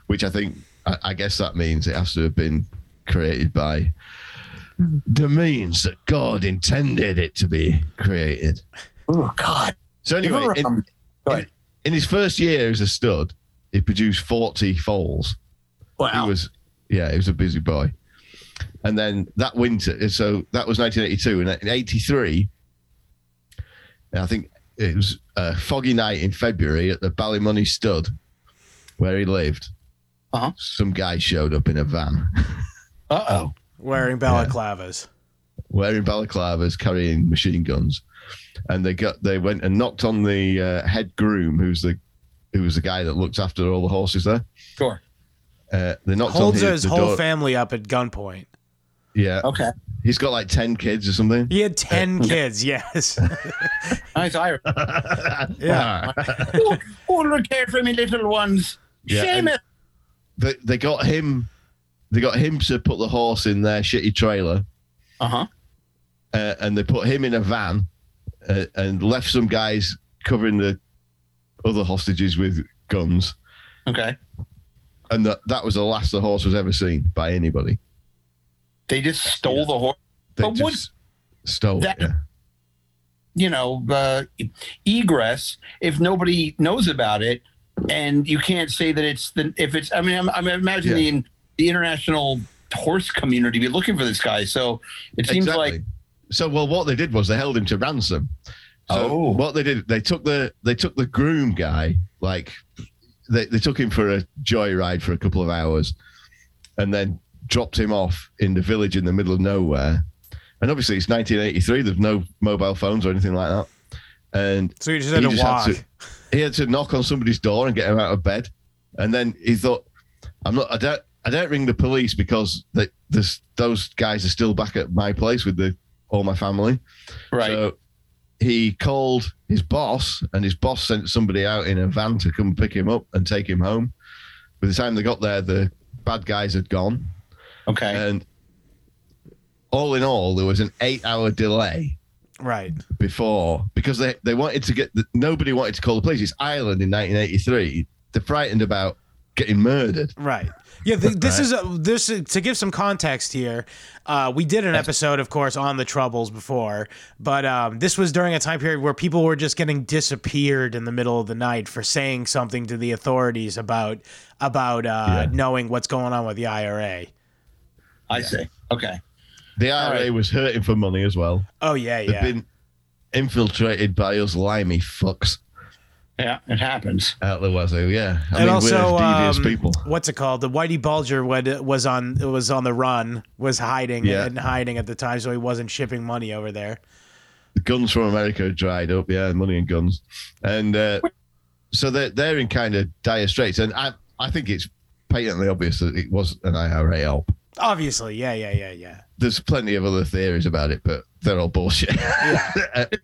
Speaker 3: which I think I, I guess that means it has to have been created by the means that God intended it to be created.
Speaker 2: oh God!
Speaker 3: So anyway, in,
Speaker 2: ahead.
Speaker 3: in his first year as a stud, he produced 40 foals.
Speaker 2: wow.
Speaker 3: He was, yeah, he was a busy boy. And then that winter, so that was 1982. And in 83, I think it was a foggy night in February at the Ballymany Stud where he lived.
Speaker 2: Uh-huh.
Speaker 3: Some guy showed up in a van
Speaker 2: Uh oh.
Speaker 1: Wearing balaclavas.
Speaker 3: wearing balaclavas, carrying machine guns, and they got they went and knocked on the uh, head groom, who's the who was the guy that looks after all the horses there.
Speaker 2: Sure.
Speaker 3: Uh, they knocked
Speaker 1: Holds
Speaker 3: on
Speaker 1: his
Speaker 3: his,
Speaker 1: whole
Speaker 3: door.
Speaker 1: family up at gunpoint.
Speaker 3: yeah,
Speaker 2: Okay.
Speaker 3: he's got like ten kids or something.
Speaker 1: He had 10 kids, yes.
Speaker 2: Nice Irish.
Speaker 1: yeah.
Speaker 2: who, who will care for me little ones?
Speaker 3: Yeah,
Speaker 2: Shame
Speaker 3: and-
Speaker 2: it.
Speaker 3: they, they got him. They got him to put the horse in their shitty trailer,
Speaker 2: Uh huh.
Speaker 3: uh, and they put him in a van, uh, and left some guys covering the other hostages with guns.
Speaker 2: Okay.
Speaker 3: And that that was the last the horse was ever seen by anybody.
Speaker 2: They just stole the horse.
Speaker 3: They
Speaker 2: But what-
Speaker 3: stole
Speaker 2: that-
Speaker 3: it. Yeah.
Speaker 2: You know, uh, egress. If nobody knows about it, and you can't say that it's the if it's. I mean, I'm, I'm imagining the international horse community be looking for this guy. So it seems like
Speaker 3: so. Well, what they did was they held him to ransom. So
Speaker 2: Oh.
Speaker 3: what they did, they took the they took the groom guy, like they they took him for a joyride for a couple of hours, and then dropped him off in the village in the middle of nowhere. And obviously, it's 1983. There's no mobile phones or anything like that. And
Speaker 1: So you just had
Speaker 3: He just had to- he had to knock on somebody's door and get him out of bed. And then he thought, "I'm not. I don't. I don't ring the police because they, this, those guys are still back at my place with the all my family."
Speaker 2: right.
Speaker 3: So he called his boss, and his boss sent somebody out in a van to come pick him up and take him home. By the time they got there, the bad guys had gone,
Speaker 2: okay.
Speaker 3: and all in all, there was an eight-hour delay
Speaker 1: Right.
Speaker 3: before because they, they wanted to get the, nobody wanted to call the police. It's Ireland in 1983. They're frightened about getting murdered.
Speaker 1: Right. Yeah, th- this
Speaker 3: Right.
Speaker 1: is a, this is, to give some context here. Uh, we did an episode, of course, on the troubles before, but um, this was during a time period where people were just getting disappeared in the middle of the night for saying something to the authorities about about uh,
Speaker 3: Yeah.
Speaker 1: knowing what's going on with the IRA.
Speaker 2: I see. Okay.
Speaker 3: The IRA
Speaker 2: right.
Speaker 3: was hurting for money as well.
Speaker 1: Oh yeah,
Speaker 3: They've
Speaker 1: yeah.
Speaker 3: been infiltrated by us limey fucks
Speaker 2: Yeah, it happens.
Speaker 3: out the wazoo. Yeah, I
Speaker 1: and
Speaker 3: mean
Speaker 1: also,
Speaker 3: we're devious
Speaker 1: um,
Speaker 3: people.
Speaker 1: what's it called? The Whitey Bulger was on was on the run, was hiding
Speaker 3: Yeah.
Speaker 1: and hiding at the time, so he wasn't shipping money over there.
Speaker 3: The guns from America dried up. Yeah, money and guns, and uh, so they're they're in kind of dire straits. And I I think it's patently obvious that it was an IRA help.
Speaker 1: Obviously, yeah, yeah, yeah, yeah.
Speaker 3: There's plenty of other theories about it, but they're all bullshit. Uh,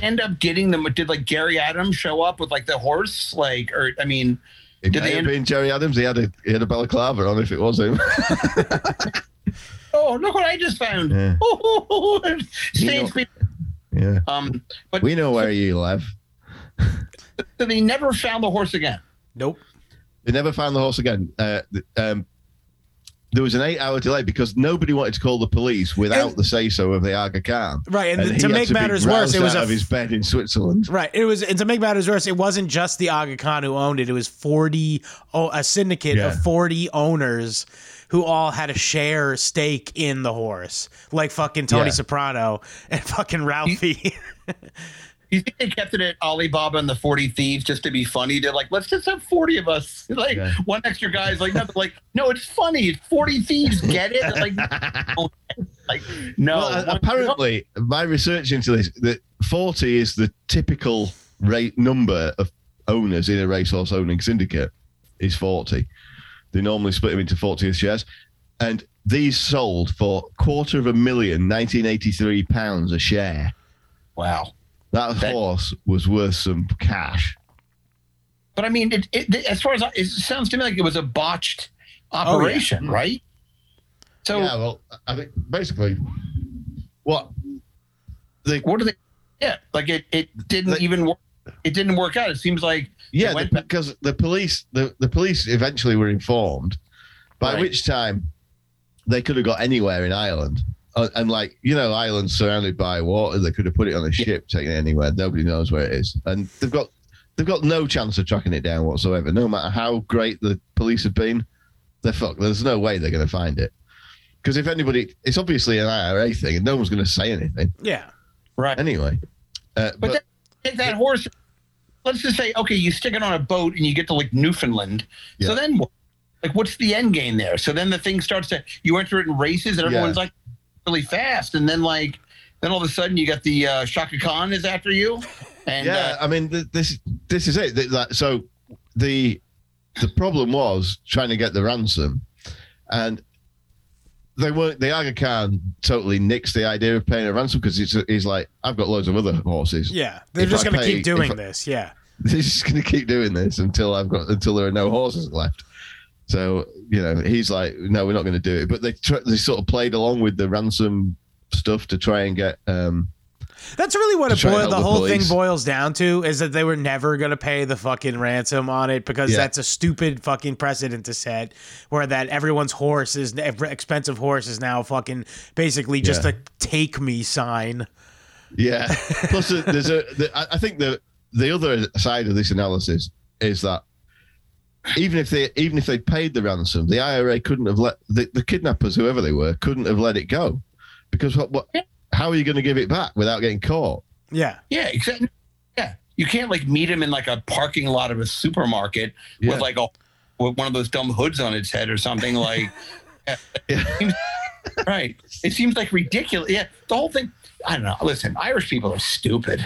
Speaker 2: End up getting them. Did like Gerry Adams show up with like the horse? Like, or I mean,
Speaker 3: It
Speaker 2: Did
Speaker 3: may
Speaker 2: they
Speaker 3: have
Speaker 2: end-
Speaker 3: been Gerry Adams. He had a he had a balaclava on if it was him.
Speaker 2: oh look what I just found.
Speaker 3: Yeah.
Speaker 2: Oh,
Speaker 3: You
Speaker 2: States
Speaker 3: know- yeah,
Speaker 2: Um, but
Speaker 3: we know where you live.
Speaker 2: so they never found the horse again.
Speaker 1: Nope.
Speaker 3: They never found the horse again. Uh, um, there was an eight-hour delay because nobody wanted to call the police without
Speaker 1: And-
Speaker 3: the say-so of the Aga Khan.
Speaker 1: Right, and,
Speaker 3: And
Speaker 1: to make
Speaker 3: be
Speaker 1: matters worse, it was
Speaker 3: out
Speaker 1: a
Speaker 3: of his bed in Switzerland.
Speaker 1: Right. It was, and to make matters worse, it wasn't just the Aga Khan who owned it. It was 40, oh, a syndicate
Speaker 3: Yeah.
Speaker 1: of 40 owners who all had a share stake in the horse, like fucking Tony
Speaker 3: Yeah.
Speaker 1: Soprano and fucking Ralphie.
Speaker 2: You think they kept it at Alibaba and the Forty Thieves just to be funny? They're like, let's just have forty of us. Like
Speaker 3: Yeah.
Speaker 2: one extra guy's like, nothing. Like, no, it's funny. It's Forty Thieves. Get it? Like, no. like no.
Speaker 3: Well,
Speaker 2: One-
Speaker 3: apparently, my research into this, that 40 is the typical rate number of owners in a racehorse owning syndicate is 40. They normally split them into 40 shares. And these sold for quarter of a million, 1983 pounds a share.
Speaker 2: Wow.
Speaker 3: That
Speaker 2: That-
Speaker 3: horse was worth some cash.
Speaker 2: But I mean, it, it, as far as I, it sounds to me like it was a botched oh, operation, hmm. right? So
Speaker 3: yeah, well, I think basically, what the
Speaker 2: what do they? Yeah, like it, it didn't
Speaker 3: Like-
Speaker 2: even work. It didn't work out. It seems like
Speaker 3: Yeah, the- because the police, the, the police eventually were informed, by
Speaker 2: Right.
Speaker 3: which time they could have got anywhere in Ireland. Uh, and like you know, islands surrounded by water. They could have put it on a ship, taken it anywhere. Nobody knows where it is, and they've got they've got no chance of tracking it down whatsoever. No matter how great the police have been, they're fucked. There's no way they're going to find it. because if anybody, it's obviously an IRA thing, and no one's going to say anything
Speaker 1: Yeah.
Speaker 2: Right.
Speaker 3: anyway. Uh,
Speaker 2: But,
Speaker 3: but
Speaker 2: then take that horse. Let's just say, okay, you stick it on a boat and you get to like Newfoundland. So then, what? like, what's the end game there? So then the thing starts to you enter it in races and everyone's
Speaker 3: Yeah.
Speaker 2: like really fast, and then like then all of a sudden you got the uh, Chaka Khan is after you, and
Speaker 3: yeah,
Speaker 2: uh,
Speaker 3: I mean, th- this this is it. Th- that- so the the problem was trying to get the ransom, and they weren't. The Aga Khan totally nixed the idea of paying a ransom because he's, he's like, I've got loads of other horses.
Speaker 1: Yeah. They're
Speaker 3: If
Speaker 1: just going to keep doing
Speaker 3: I-
Speaker 1: this. Yeah.
Speaker 3: They're just going to keep doing this until I've got until there are no horses left. So you know, he's like, no, we're not going to do it. But they tr- they sort of played along with the ransom stuff to try and get. um
Speaker 1: That's really what it boiled, the whole thing boils down to is that they were never going to pay the fucking ransom on it because
Speaker 3: Yeah.
Speaker 1: that's a stupid fucking precedent to set where that everyone's horse is expensive horse is now fucking basically just
Speaker 3: Yeah.
Speaker 1: a take me sign.
Speaker 3: Yeah. Plus, uh, there's a. The, I I think the the other side of this analysis is that even if they even if they paid the ransom, the IRA couldn't have let the, the kidnappers, whoever they were, couldn't have let it go because what? what how are you going to give it back without getting caught?
Speaker 1: Yeah.
Speaker 2: yeah, exactly. Yeah, you can't like meet him in like a parking lot of a supermarket
Speaker 3: Yeah.
Speaker 2: with like a with one of those dumb hoods on its head or something like.
Speaker 3: Yeah.
Speaker 2: right. It seems like ridiculous. Yeah, the whole thing. I don't know. Listen, Irish people are stupid.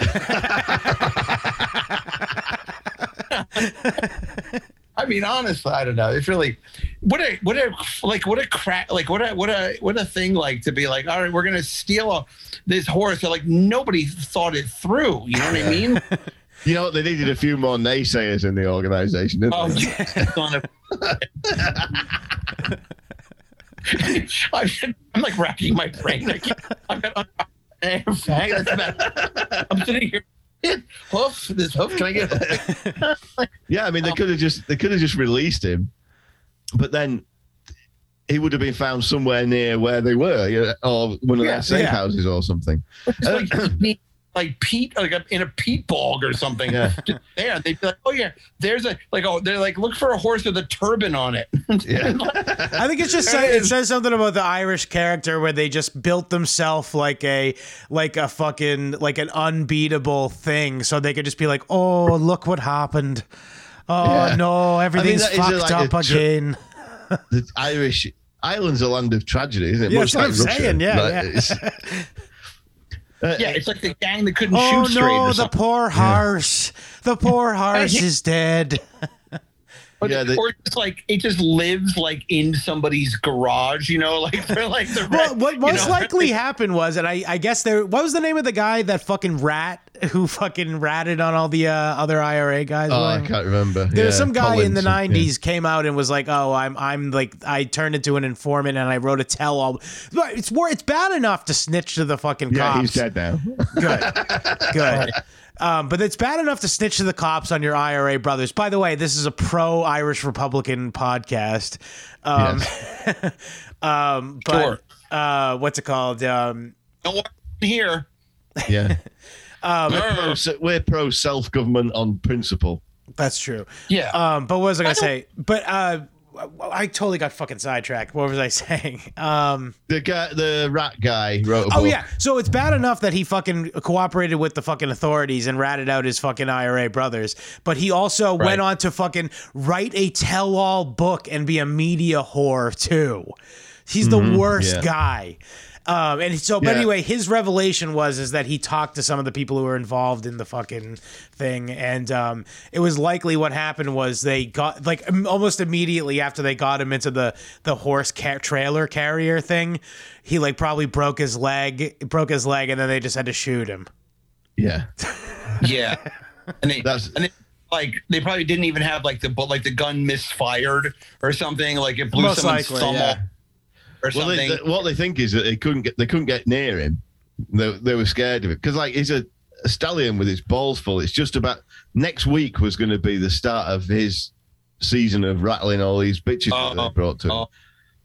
Speaker 2: I mean, honestly, I don't know. It's really what a what a like what a crack like what a what a what a thing like to be like, all right, we're gonna steal a, this horse. They're like nobody thought it through. You know what I mean?
Speaker 3: You know, they needed a few more naysayers in the organization, didn't
Speaker 2: Oh,
Speaker 3: they?
Speaker 2: I'm like racking my brain. I can't, I've got I'm, that's about, I'm sitting here. Hoof, this hoof. Can I get?
Speaker 3: Yeah, I mean, they could have just they could have just released him, but then he would have been found somewhere near where they were, you know, or one of
Speaker 2: Yeah,
Speaker 3: their safe
Speaker 1: yeah.
Speaker 3: houses or something.
Speaker 2: It's like, me- like Pete, like a, in a peat bog or something.
Speaker 3: Yeah.
Speaker 2: There, they'd be like, "Oh yeah, there's a like oh they're like look for a horse with a turban on it."
Speaker 3: Yeah.
Speaker 1: I think it's just
Speaker 2: There it
Speaker 1: say, it
Speaker 2: is.
Speaker 1: says something about the Irish character where they just built themselves like a like a fucking like an unbeatable thing, so they could just be like, "Oh, look what happened! Oh
Speaker 3: Yeah.
Speaker 1: no, everything's
Speaker 3: that is a-
Speaker 1: fucked
Speaker 3: like
Speaker 1: up
Speaker 3: tr-
Speaker 1: again."
Speaker 3: the Irish Ireland's a land of tragedy, isn't it?
Speaker 1: Yeah,
Speaker 3: Much
Speaker 1: that's what
Speaker 3: like
Speaker 1: I'm saying, yeah,
Speaker 3: Like,
Speaker 1: yeah.
Speaker 3: it's- Uh,
Speaker 2: yeah, it's like the gang that couldn't
Speaker 1: Oh
Speaker 2: shoot straight
Speaker 1: Oh
Speaker 2: no,
Speaker 1: the poor horse! The poor horse is dead.
Speaker 2: Or,
Speaker 3: Yeah, they-
Speaker 2: or it's like it just lives like in somebody's garage, you know, like they're like the
Speaker 1: Well, what most
Speaker 2: know?
Speaker 1: likely happened was, and I, I guess there. What was the name of the guy that fucking rat who fucking ratted on all the uh, other IRA guys?
Speaker 3: Oh, I can't remember.
Speaker 1: There was
Speaker 3: Yeah,
Speaker 1: some guy in the
Speaker 3: Collins,
Speaker 1: '90s came out and was like, "Oh, I'm I'm like I turned into an informant and I wrote a tell all." But it's more it's bad enough to snitch to the fucking
Speaker 3: Yeah,
Speaker 1: cops.
Speaker 3: he's dead now.
Speaker 1: Good, good. Um, but it's bad enough to snitch to the cops on your IRA brothers. By the way, this is a pro Irish Republican podcast. Um, um, but
Speaker 2: Sure.
Speaker 1: uh, what's it called? Um,
Speaker 2: Don't here.
Speaker 3: yeah.
Speaker 1: um,
Speaker 3: We're pro- We're pro self government on principle.
Speaker 1: that's true.
Speaker 2: Yeah.
Speaker 1: Um, but what was I gonna say? But uh, I totally got fucking sidetracked. What was I saying? Um,
Speaker 3: The guy, the rat guy, wrote a
Speaker 1: oh
Speaker 3: book.
Speaker 1: yeah. So it's bad enough that he fucking cooperated with the fucking authorities and ratted out his fucking IRA brothers, but he also went on to fucking write a tell-all book and be a media whore too. He's the worst
Speaker 3: yeah.
Speaker 1: guy. Um, and so, but
Speaker 3: Yeah.
Speaker 1: anyway, his revelation was is that he talked to some of the people who were involved in the fucking thing, and um, it was likely what happened was they got like almost immediately after they got him into the the horse ca- trailer carrier thing, he like probably broke his leg, broke his leg, and then they just had to shoot him.
Speaker 3: Yeah.
Speaker 2: Yeah. And they
Speaker 3: That's-
Speaker 2: and they, like they probably didn't even have like the but like the gun misfired or something like it blew
Speaker 1: Most
Speaker 2: someone's
Speaker 1: likely,
Speaker 2: thumb
Speaker 1: yeah.
Speaker 2: off or
Speaker 3: Well,
Speaker 2: something.
Speaker 3: they- what they think is that they couldn't get they couldn't get near him. They, they were scared of it because like he's a, a stallion with his balls full. It's just about next week was going to be the start of his season of rattling all these bitches that
Speaker 2: Oh,
Speaker 3: they brought to him.
Speaker 2: oh.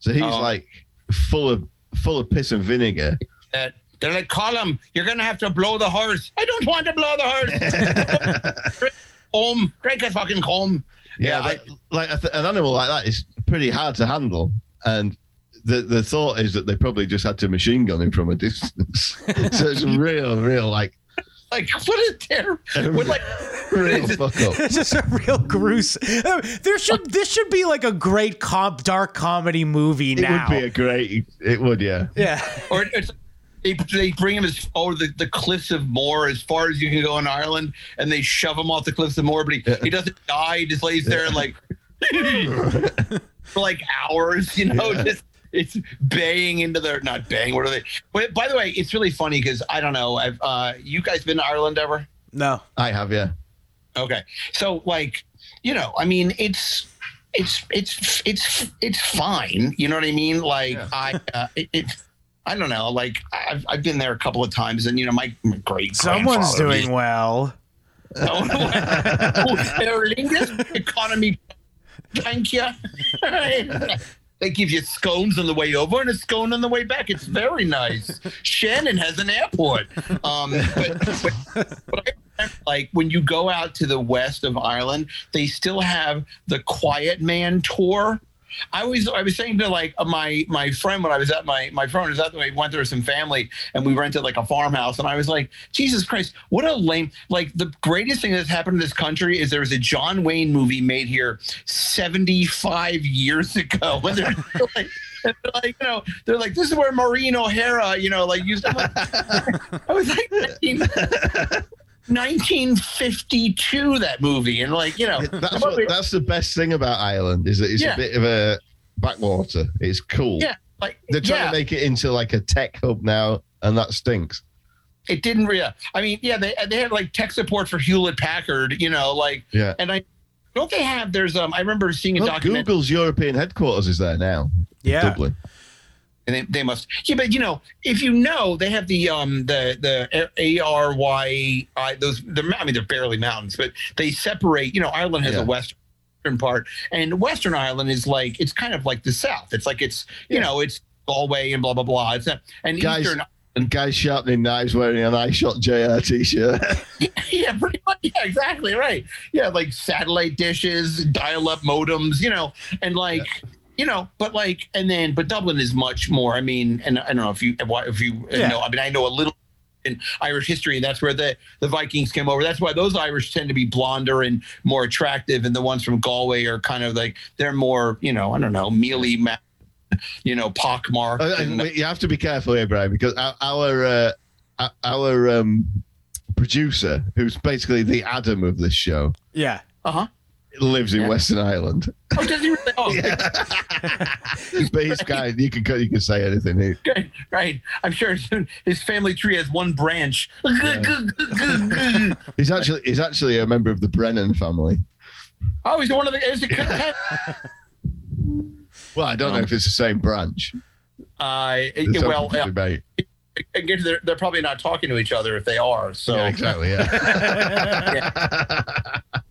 Speaker 3: So he's
Speaker 2: Oh.
Speaker 3: like full of full of piss and vinegar.
Speaker 2: that they're like, Colum, you're gonna have to blow the horse. I don't want to blow the horse. home, drink a fucking home.
Speaker 3: Yeah,
Speaker 2: Yeah,
Speaker 3: like, like an animal like that is pretty hard to handle, and the the thought is that they probably just had to machine gun him from a distance. so it's real, real like
Speaker 2: Like, what is there? What, like,
Speaker 3: real fuck up.
Speaker 1: It's just a real gruesome. There should this should be like a great comp dark comedy movie Now It
Speaker 3: would be a great. It would, yeah.
Speaker 1: yeah.
Speaker 2: or it's, they, they bring him as over the, the cliffs of Moher as far as you can go in Ireland, and they shove him off the cliffs of Moher, but he, he doesn't die. He just lays there like for like hours, you know,
Speaker 3: Yeah.
Speaker 2: just it's baying into their not baying. What are they? But by the way, it's really funny because I don't know. I've uh, you guys been to Ireland ever?
Speaker 1: No.
Speaker 3: I have, yeah.
Speaker 2: Okay, so like you know, I mean, it's it's it's it's it's fine. You know what I mean? Like
Speaker 3: Yeah.
Speaker 2: I uh, it, it's. I don't know. Like I've, I've been there a couple of times, and you know, my, my great
Speaker 1: Someone's
Speaker 2: grandfather-
Speaker 1: doing well.
Speaker 2: Oh, Aer Lingus economy. Thank you. they give you scones on the way over and a scone on the way back. It's very nice. Shannon has an airport. Um, but, but, but I like when you go out to the west of Ireland, they still have the Quiet Man tour. I was I was saying to like uh, my my friend when I was at my my friend was at we went there with some family and we rented like a farmhouse and I was like Jesus Christ what a lame like the greatest thing that's happened in this country is there was a John Wayne movie made here 75 years ago. When they're like and they're like you know they're like this is where Maureen O'Hara you know like used to I was like 19 1952 that movie and like you know
Speaker 3: That's what, that's the best thing about Ireland is that it's
Speaker 2: Yeah.
Speaker 3: a bit of a backwater. It's cool.
Speaker 2: yeah like
Speaker 3: They're trying
Speaker 2: yeah.
Speaker 3: to make it into like a tech hub now, and that stinks.
Speaker 2: it didn't really. I mean, yeah, they they had like tech support for Hewlett Packard, you know, like,
Speaker 3: Yeah.
Speaker 2: and I don't they have. There's um, I remember seeing a
Speaker 3: Well,
Speaker 2: document,
Speaker 3: Google's European headquarters is there now.
Speaker 1: Yeah.
Speaker 3: Dublin.
Speaker 2: And they, they must. Yeah, but you know, if you know, they have the um the the A R Y I those. They're, I mean, they're barely mountains, but they separate. You know, Ireland has
Speaker 3: Yeah.
Speaker 2: a western part, and Western Ireland is like it's kind of like the South. It's like it's you
Speaker 3: Yeah.
Speaker 2: know it's Galway and blah blah blah. It's not, and
Speaker 3: Guys-
Speaker 2: Eastern.
Speaker 3: And guys sharpening knives wearing an I shot JR t shirt.
Speaker 2: yeah, pretty much. Yeah, exactly right. Yeah, like satellite dishes, dial-up modems, you know, and like, you know, but like, and then, but Dublin is much more. I mean, and I don't know if you, if you
Speaker 1: Yeah.
Speaker 2: know, I mean, I know a little in Irish history, and that's where the the Vikings came over. That's why those Irish tend to be blonder and more attractive, and the ones from Galway are kind of like they're more, you know, I don't know, mealy, you know, pockmark.
Speaker 3: Uh,
Speaker 2: and-
Speaker 3: and you have to be careful here, Brian, because our our, uh, our um, producer, who's basically the Adam of this show,
Speaker 1: Yeah.
Speaker 2: uh-huh.
Speaker 3: Lives in
Speaker 2: Yeah.
Speaker 3: Western Ireland.
Speaker 2: Oh, does he really? Oh,
Speaker 3: but he's kind. You can you can say anything. He-
Speaker 2: Good, right. I'm sure his family tree has one branch.
Speaker 3: He's actually he's actually a member of the Brennan family.
Speaker 2: oh, he's one of the. Is it,
Speaker 3: Well, I don't know if it's the same branch.
Speaker 2: uh,
Speaker 3: It's
Speaker 2: well,
Speaker 3: open debate.
Speaker 2: I guess they're, they're probably not talking to each other if they are. So,
Speaker 3: Yeah, exactly. Yeah.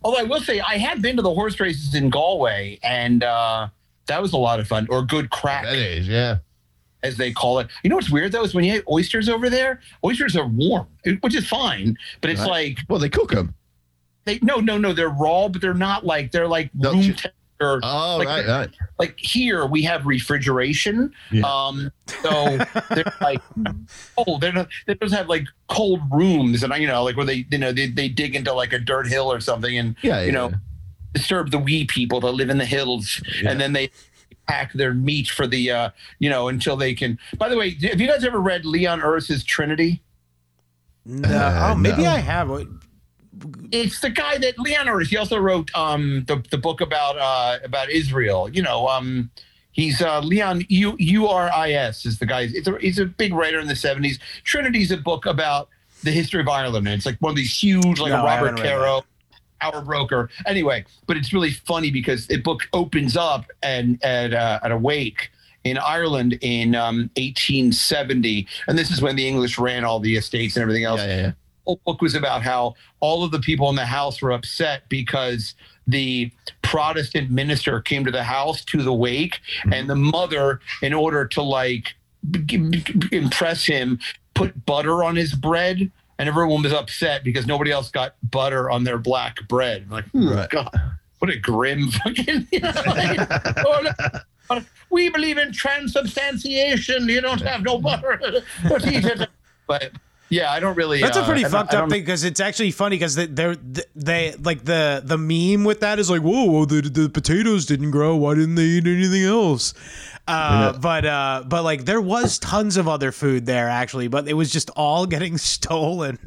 Speaker 2: Although I will say, I have been to the horse races in Galway, and uh, that was a lot of fun, or good crack,
Speaker 3: that is. Yeah.
Speaker 2: as they call it. You know what's weird though is when you have oysters over there, oysters are warm, which is fine, but it's
Speaker 3: Right.
Speaker 2: like
Speaker 3: Well, they cook them.
Speaker 2: they no, no, no, they're raw, but they're not like they're like
Speaker 3: No,
Speaker 2: room
Speaker 3: sh-
Speaker 2: temperature.
Speaker 3: Oh,
Speaker 2: Like-
Speaker 3: right, right.
Speaker 2: like here we have refrigeration
Speaker 3: Yeah.
Speaker 2: um so they're like oh they're not they just have like cold rooms and you know like where they you know they, they dig into like a dirt hill or something and
Speaker 3: Yeah,
Speaker 2: you know
Speaker 3: yeah.
Speaker 2: disturb the wee people that live in the hills
Speaker 3: Yeah.
Speaker 2: and then they pack their meat for the uh you know until they can by the way have you guys ever read leon Uris's trinity
Speaker 1: No.
Speaker 3: Uh,
Speaker 1: oh, maybe
Speaker 3: no.
Speaker 1: I have.
Speaker 2: It's the guy that Leon Uris. He also wrote um the, the book about uh about Israel. You know, um he's uh Leon U U R I S is the guy. It's a, he's a big writer in the seventies. Trinity's a book about the history of Ireland. And it's like one of these huge, like
Speaker 1: No,
Speaker 2: a Robert Caro. Our broker. Anyway, but it's really funny because the book opens up and at uh, at a wake in Ireland in um, 1870, and this is when the English ran all the estates and everything else
Speaker 3: Yeah, yeah, yeah.
Speaker 2: Whole book was about how all of the people in the house were upset because the Protestant minister came to the house to the wake, and the mother, in order to like impress him, put butter on his bread, and everyone was upset because nobody else got butter on their black bread. Like, hmm,
Speaker 3: Right.
Speaker 2: God, what a grim fucking. You know, like, oh, no. We believe in transubstantiation. You don't have no butter, but eat it. But yeah, I don't really.
Speaker 1: That's a
Speaker 2: uh,
Speaker 1: pretty
Speaker 2: I
Speaker 1: fucked up thing because it's actually funny because they, they're they like the the meme with that is like whoa well, the the potatoes didn't grow why didn't they eat anything else uh, but uh but like there was tons of other food there actually but it was just all getting stolen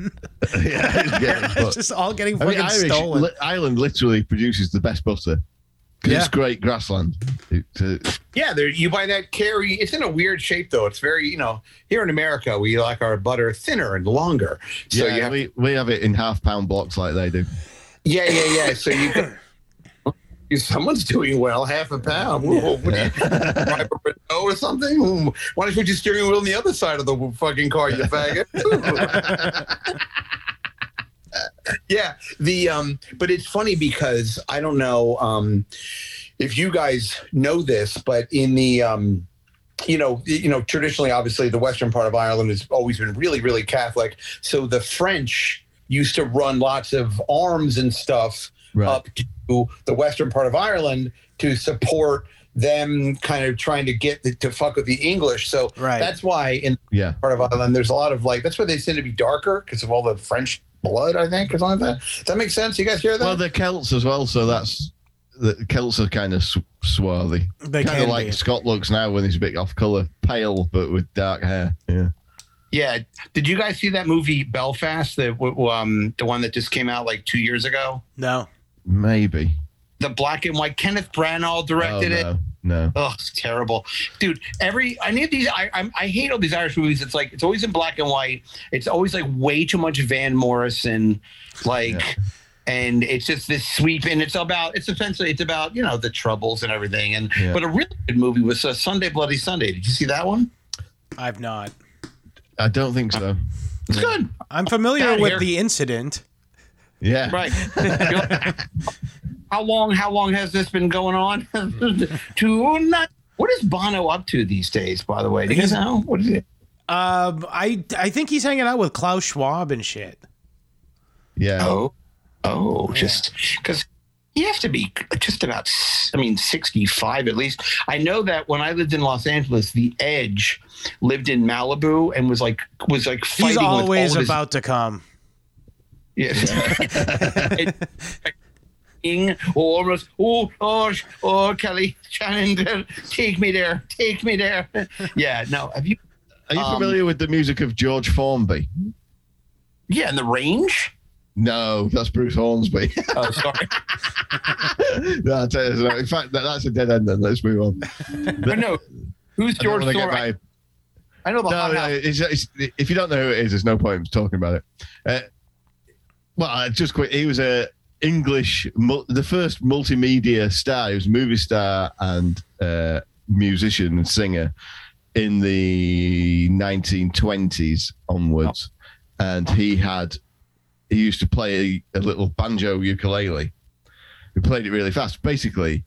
Speaker 3: yeah, it's getting-
Speaker 1: it's just all getting
Speaker 3: I
Speaker 1: fucking
Speaker 3: mean, Irish,
Speaker 1: stolen
Speaker 3: li- Ireland literally produces the best butter.
Speaker 1: Yeah.
Speaker 3: It's great grassland. It, uh,
Speaker 2: Yeah, there you buy that carry. It's in a weird shape though. It's very, you know, here in America we like our butter thinner and longer. So
Speaker 3: yeah,
Speaker 2: have,
Speaker 3: we, we have it in half pound blocks like they do.
Speaker 2: yeah, yeah, yeah. So you can. Someone's doing well, half a pound. What do you- drive a Renault or something? Ooh, Why don't you put your steering wheel on the other side of the fucking car, you faggot? yeah, the um, but it's funny because I don't know um, if you guys know this, but in the um, you know, you know, traditionally, obviously, the western part of Ireland has always been really, really Catholic. So the French used to run lots of arms and stuff
Speaker 3: Right.
Speaker 2: up to the western part of Ireland to support them kind of trying to get the, to fuck with the English. So
Speaker 1: Right.
Speaker 2: that's why in
Speaker 3: Yeah.
Speaker 2: part of Ireland there's a lot of like that's why they tend to be darker because of all the French blood, I think, or something like that. Does that make sense? You guys hear that?
Speaker 3: Well, they're Celts as well, so that's the Celts are kind of swarthy.
Speaker 1: They
Speaker 3: kind of like
Speaker 1: be.
Speaker 3: Scott looks now when he's a bit off color, pale but with dark hair. Yeah.
Speaker 2: yeah. Did you guys see that movie Belfast? The um the one that just came out like two years ago.
Speaker 1: no
Speaker 3: Maybe.
Speaker 2: The black and white. Kenneth Branagh directed
Speaker 3: oh,
Speaker 2: it.
Speaker 3: no, No.
Speaker 2: Oh, it's terrible, dude. Every I need these. I, I I hate all these Irish movies. It's like it's always in black and white. It's always like way too much Van Morrison, like,
Speaker 3: Yeah.
Speaker 2: and it's just this sweep. And it's about it's essentially it's about you know the troubles and everything. And
Speaker 3: Yeah.
Speaker 2: but a really good movie was uh, Sunday Bloody Sunday. Did you see that one?
Speaker 1: i've not
Speaker 3: I don't think so.
Speaker 2: It's good,
Speaker 1: i'm familiar with
Speaker 2: here-
Speaker 1: the incident
Speaker 3: Yeah.
Speaker 2: right? You're like, how long? How long has this been going on? to night. What is Bono up to these days? By the way, do you know what is it?
Speaker 1: um i i think he's hanging out with klaus schwab and shit
Speaker 3: Yeah.
Speaker 2: Oh, oh, just because you have to be just about, I mean, 65 at least. I know that when I lived in Los Angeles, the Edge lived in Malibu and was like, was like fighting
Speaker 1: he's
Speaker 2: with
Speaker 1: always
Speaker 2: all of his-
Speaker 1: about to come
Speaker 2: Yeah. King, oh, almost, oh, oh, oh, Kelly, Shannon, take me there, take me there. Yeah, no, have you?
Speaker 3: Are you
Speaker 2: Um,
Speaker 3: familiar with the music of George Formby?
Speaker 2: Yeah, in the range.
Speaker 3: No, that's Bruce Hornsby.
Speaker 2: Oh, sorry.
Speaker 3: no, I'll tell you, so in fact, that, that's a dead end. Then let's move on.
Speaker 2: but no, who's George Thorne? I, know the
Speaker 3: no, no, it's, it's, if you don't know who it is, there's no point in talking about it. Uh, well, uh, just quick, he was a English, the first multimedia star. He was a movie star and uh, musician and singer in the 1920s onwards, and he had he used to play a, a little banjo ukulele. He played it really fast. Basically,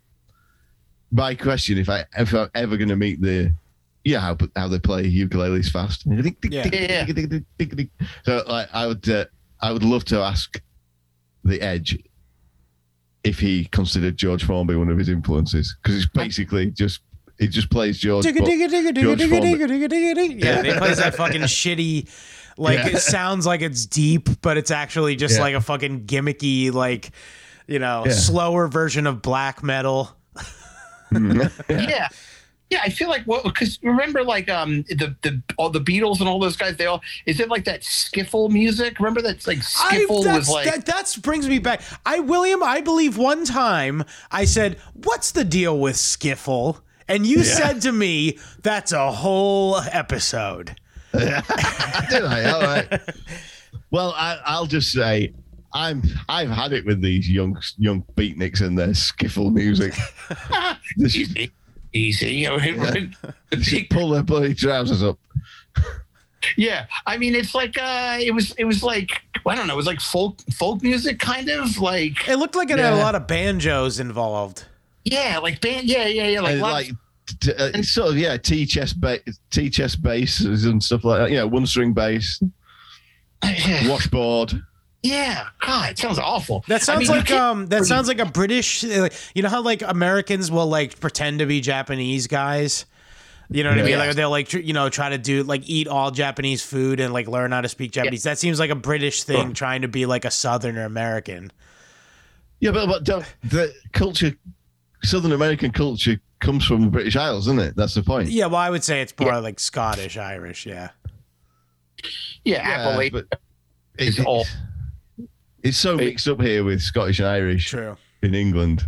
Speaker 3: my question: if I if I'm ever going to meet the yeah, how how they play ukuleles fast.
Speaker 1: Yeah.
Speaker 2: Yeah.
Speaker 3: So like, I would uh, I would love to ask the Edge if he considered George Formby one of his influences because it's basically just he just plays George.
Speaker 1: Digga, digga, digga, digga, digga, digga, digga, digga, digga. Yeah, they plays that fucking shitty. Like
Speaker 3: Yeah.
Speaker 1: it sounds like it's deep, but it's actually just
Speaker 3: Yeah.
Speaker 1: like a fucking gimmicky, like you know,
Speaker 3: Yeah.
Speaker 1: slower version of black metal. Mm.
Speaker 2: yeah yeah i feel like well because remember like um the the all the beatles and all those guys they all is it like that skiffle music remember that's like
Speaker 1: I,
Speaker 2: skiffle
Speaker 1: that's,
Speaker 2: was like
Speaker 1: that that's brings me back. I William, I believe one time I said, "What's the deal with skiffle?" And you said to me, "That's a whole episode."
Speaker 3: Did I? All right. Well, I, I'll just say I'm I've had it with these young young beatniks and their skiffle music. Just,
Speaker 2: easy easy you know,
Speaker 3: just pull their bloody trousers up.
Speaker 2: yeah i mean it's like uh it was it was like i don't know it was like folk folk music kind of like
Speaker 1: It looked like it had a lot of banjos involved.
Speaker 2: yeah like band yeah yeah yeah like,
Speaker 3: And
Speaker 2: lots-
Speaker 3: like t- uh, sort of yeah T chest bass T chest basses and stuff like that. Yeah, one string bass, washboard.
Speaker 2: Yeah, God, it sounds awful.
Speaker 1: That
Speaker 2: I
Speaker 1: sounds
Speaker 2: mean,
Speaker 1: like um that sounds like a British like, you know how like Americans will like pretend to be Japanese guys. You know what I mean?
Speaker 2: Yeah.
Speaker 1: Like they'll like tr- you know try to do like eat all Japanese food and like learn how to speak Japanese. That seems like a British thing
Speaker 2: Sure.
Speaker 1: trying to be like a Southerner American.
Speaker 3: Yeah, but, but don't, the culture, Southern American culture comes from the British Isles, isn't it? That's the point.
Speaker 1: Yeah, well, I would say it's more like Scottish, Irish. Yeah,
Speaker 2: yeah,
Speaker 3: Yeah,
Speaker 2: Appalachia
Speaker 3: but
Speaker 2: is
Speaker 3: it-
Speaker 2: all.
Speaker 3: It's so mixed up here with Scottish and Irish
Speaker 1: true.
Speaker 3: in England.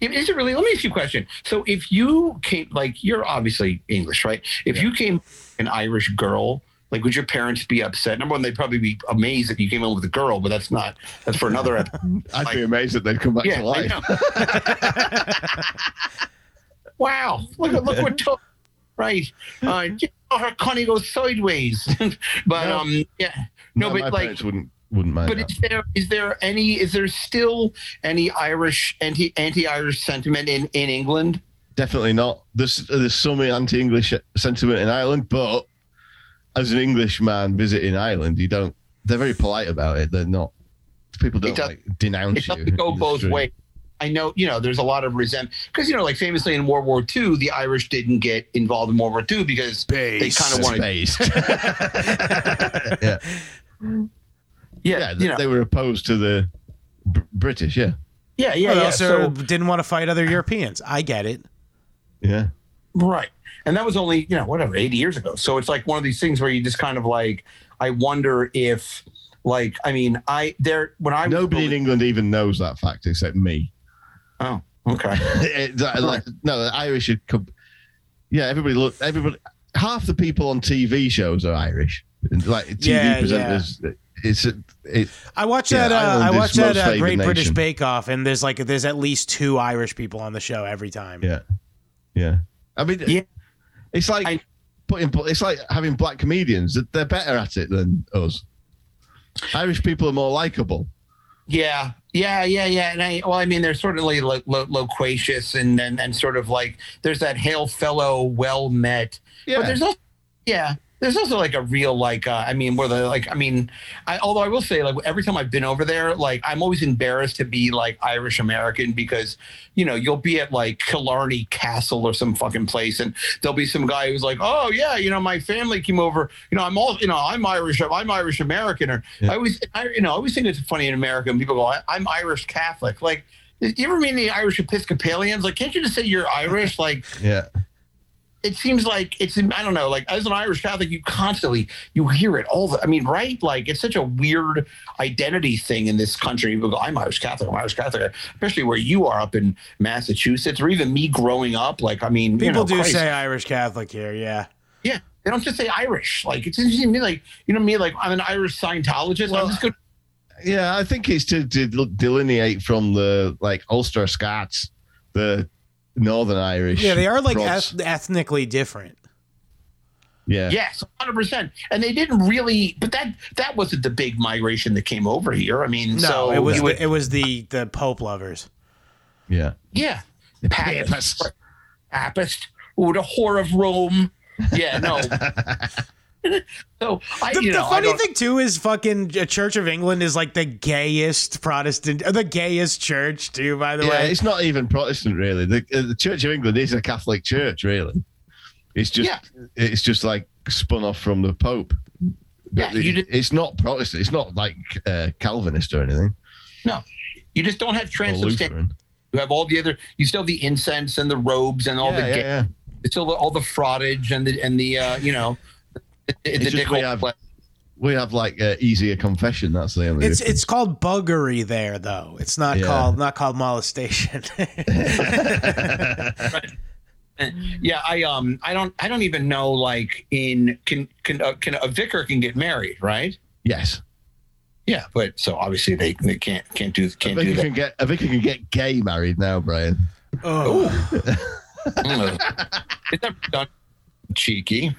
Speaker 2: Is it really? Let me ask you a question. So, if you came, like, you're obviously English, right? If you came an Irish girl, like, would your parents be upset? Number one, they'd probably be amazed that you came in with a girl, but that's not. That's for another. ep-
Speaker 3: I'd
Speaker 2: Like-
Speaker 3: be amazed that they'd come back
Speaker 2: yeah,
Speaker 3: to life.
Speaker 2: wow! Look at look what took. Right. Uh, you know, her connie goes sideways. but
Speaker 3: No.
Speaker 2: um, yeah. No,
Speaker 3: my
Speaker 2: but like,
Speaker 3: parents wouldn't wouldn't mind.
Speaker 2: But
Speaker 3: that.
Speaker 2: is there is there any is there still any Irish anti anti Irish sentiment in in England?
Speaker 3: Definitely not. There's there's some anti-English sentiment in Ireland, but as an Englishman visiting Ireland, you don't. They're very polite about it. They're not. People don't
Speaker 2: does-
Speaker 3: like denounce
Speaker 2: It
Speaker 3: you.
Speaker 2: doesn't go both ways. I know, you know, there's a lot of resentment because you know, like famously in World War II, the Irish didn't get involved in World War II because they kind of wanted,
Speaker 3: Based. yeah,
Speaker 2: yeah,
Speaker 3: yeah.
Speaker 2: you know,
Speaker 3: They were opposed to the Br- British. Yeah,
Speaker 2: yeah, yeah,
Speaker 1: Well,
Speaker 2: yeah.
Speaker 1: also
Speaker 2: So,
Speaker 1: didn't want to fight other Europeans. I get it.
Speaker 3: yeah.
Speaker 2: right, and that was only you know whatever 80 years ago. So it's like one of these things where you just kind of like, I wonder if, like, I mean, I there when I was
Speaker 3: Nobody in England even knows that fact except me.
Speaker 2: oh, okay.
Speaker 3: It- that- like, no, the Irish should come. Yeah, everybody look. Everybody. Half the people on TV shows are Irish. Like TV
Speaker 1: Yeah,
Speaker 3: presenters. It's it,
Speaker 1: I watched
Speaker 3: Yeah,
Speaker 1: that. Uh, I
Speaker 3: is
Speaker 1: watched that uh,
Speaker 3: favoured
Speaker 1: Great British. Bake Off, and there's like there's at least two Irish people on the show every time.
Speaker 3: Yeah, yeah. I mean,
Speaker 2: Yeah.
Speaker 3: it's like
Speaker 2: I-
Speaker 3: putting. It's like having black comedians. They're better at it than us. Irish people are more likable.
Speaker 2: Yeah, yeah, yeah, yeah. And I, well, I mean, they're certainly lo- lo- loquacious and, and and sort of like there's that hail fellow, well met.
Speaker 3: Yeah,
Speaker 2: But there's also, yeah, there's also like a real like, uh, I mean, where the like, I mean, I although I will say like every time I've been over there, like I'm always embarrassed to be like Irish American because you know you'll be at like Killarney Castle or some fucking place and there'll be some guy who's like, oh yeah, you know, my family came over, you know, I'm all, you know, I'm Irish, I'm Irish American, or
Speaker 3: Yeah.
Speaker 2: I always, I, you know, I always think it's funny in America when people go, I, I'm Irish Catholic, like. You ever meet the Irish Episcopalians? Like, can't you just say you're Irish? Like,
Speaker 3: yeah.
Speaker 2: It seems like it's I don't know, like as an Irish Catholic, you constantly you hear it all the I mean, right? Like it's such a weird identity thing in this country. People go, I'm Irish Catholic, I'm Irish Catholic, especially where you are up in Massachusetts, or even me growing up. Like, I mean, you
Speaker 1: People
Speaker 2: know,
Speaker 1: do
Speaker 2: Christ.
Speaker 1: say Irish Catholic here. Yeah.
Speaker 2: Yeah. They don't just say Irish. Like it's interesting to me, like, you know me, like I'm an Irish Scientologist.
Speaker 3: Well,
Speaker 2: I'm just good
Speaker 3: Yeah, I think it's to, to proddelineate from the like Ulster Scots, the Northern Irish.
Speaker 1: Yeah, they are like eth- ethnically different.
Speaker 3: yeah.
Speaker 2: Yes, hundred percent. And they didn't really, but that that wasn't the big migration that came over here. I mean,
Speaker 1: No,
Speaker 2: so
Speaker 1: it was
Speaker 2: would-
Speaker 1: the, it was the the Pope lovers.
Speaker 3: yeah.
Speaker 2: Yeah. Papist. Papist. Ooh, the whore of Rome. Yeah, no. so I
Speaker 1: The,
Speaker 2: you
Speaker 1: the
Speaker 2: know, I
Speaker 1: funny
Speaker 2: don't-
Speaker 1: thing too is fucking uh, Church of England is like the gayest Protestant, or the gayest church too. By the
Speaker 3: Yeah,
Speaker 1: way,
Speaker 3: it's not even Protestant really. The, uh, the Church of England is a Catholic church, really. It's just
Speaker 2: Yeah.
Speaker 3: it's just like spun off from the Pope.
Speaker 2: Yeah,
Speaker 3: It-
Speaker 2: you did-
Speaker 3: it's not Protestant. It's not like uh, Calvinist or anything.
Speaker 2: No, you just don't have transubstantiation. You have all the other you still have the incense and the robes and all
Speaker 3: yeah,
Speaker 2: the
Speaker 3: yeah,
Speaker 2: gay,
Speaker 3: yeah.
Speaker 2: it's still the, all the frottage and the and the uh, you know the, the
Speaker 3: It's just we have-
Speaker 2: play.
Speaker 3: We have like uh, easier confession. That's the only.
Speaker 1: it's
Speaker 3: difference.
Speaker 1: it's called buggery there though. It's not
Speaker 3: Yeah.
Speaker 1: called not called molestation.
Speaker 2: Yeah, I um I don't I don't even know like in can can uh, can a vicar can get married, right?
Speaker 3: yes.
Speaker 2: Yeah, but so obviously they, they can't can't do
Speaker 3: A
Speaker 2: can't do
Speaker 3: vicar
Speaker 2: that.
Speaker 3: can get a vicar can get gay married now, Brian.
Speaker 1: oh.
Speaker 2: It's never done. Cheeky.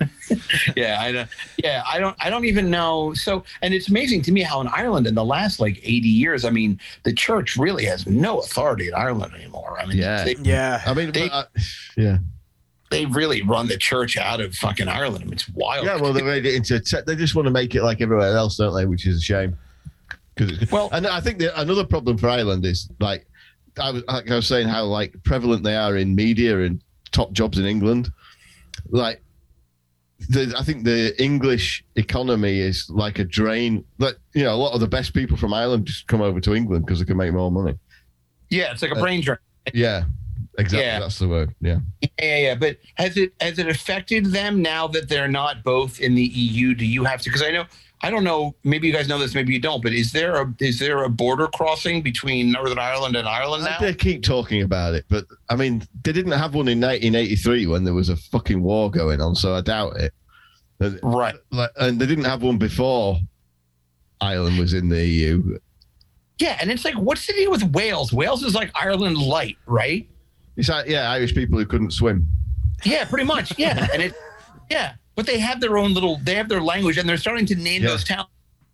Speaker 2: yeah, I don't. Yeah, I don't. I don't even know. So, and it's amazing to me how in Ireland in the last like eighty years, I mean, the church really has no authority in Ireland anymore. I mean,
Speaker 3: Yeah.
Speaker 2: they,
Speaker 1: yeah.
Speaker 3: I mean,
Speaker 2: They-
Speaker 3: uh, yeah,
Speaker 2: they really run the church out of fucking Ireland. I mean, it's wild.
Speaker 3: yeah. Well, they made it into. Te- they just want to make it like everywhere else, don't they? Which is a shame. Because
Speaker 2: Well-
Speaker 3: and I think the, another problem for Ireland is like I was like I was saying how like prevalent they are in media and top jobs in England. Like, the, I think the English economy is like a drain. That you know, a lot of the best people from Ireland just come over to England because they can make more money.
Speaker 2: Yeah, it's like a uh, brain drain.
Speaker 3: Yeah, exactly.
Speaker 2: Yeah.
Speaker 3: That's the word. Yeah.
Speaker 2: Yeah, yeah, yeah. But has it has it affected them now that they're not both in the EU? Do you have to? Because I know I don't know. Maybe you guys know this. Maybe you don't. But is there a is there a border crossing between Northern Ireland and Ireland now?
Speaker 3: They keep talking about it, but I mean, they didn't have one in 1983 when there was a fucking war going on, so I doubt it.
Speaker 2: Right.
Speaker 3: And they didn't have one before Ireland was in the EU.
Speaker 2: Yeah, and it's like, what's the deal with Wales? Wales is like Ireland light, right?
Speaker 3: It's like, yeah, Irish people who couldn't swim.
Speaker 2: Yeah, pretty much. Yeah, and it, yeah, but they have their own little. They have their language, and they're starting to name
Speaker 3: Yeah.
Speaker 2: those towns,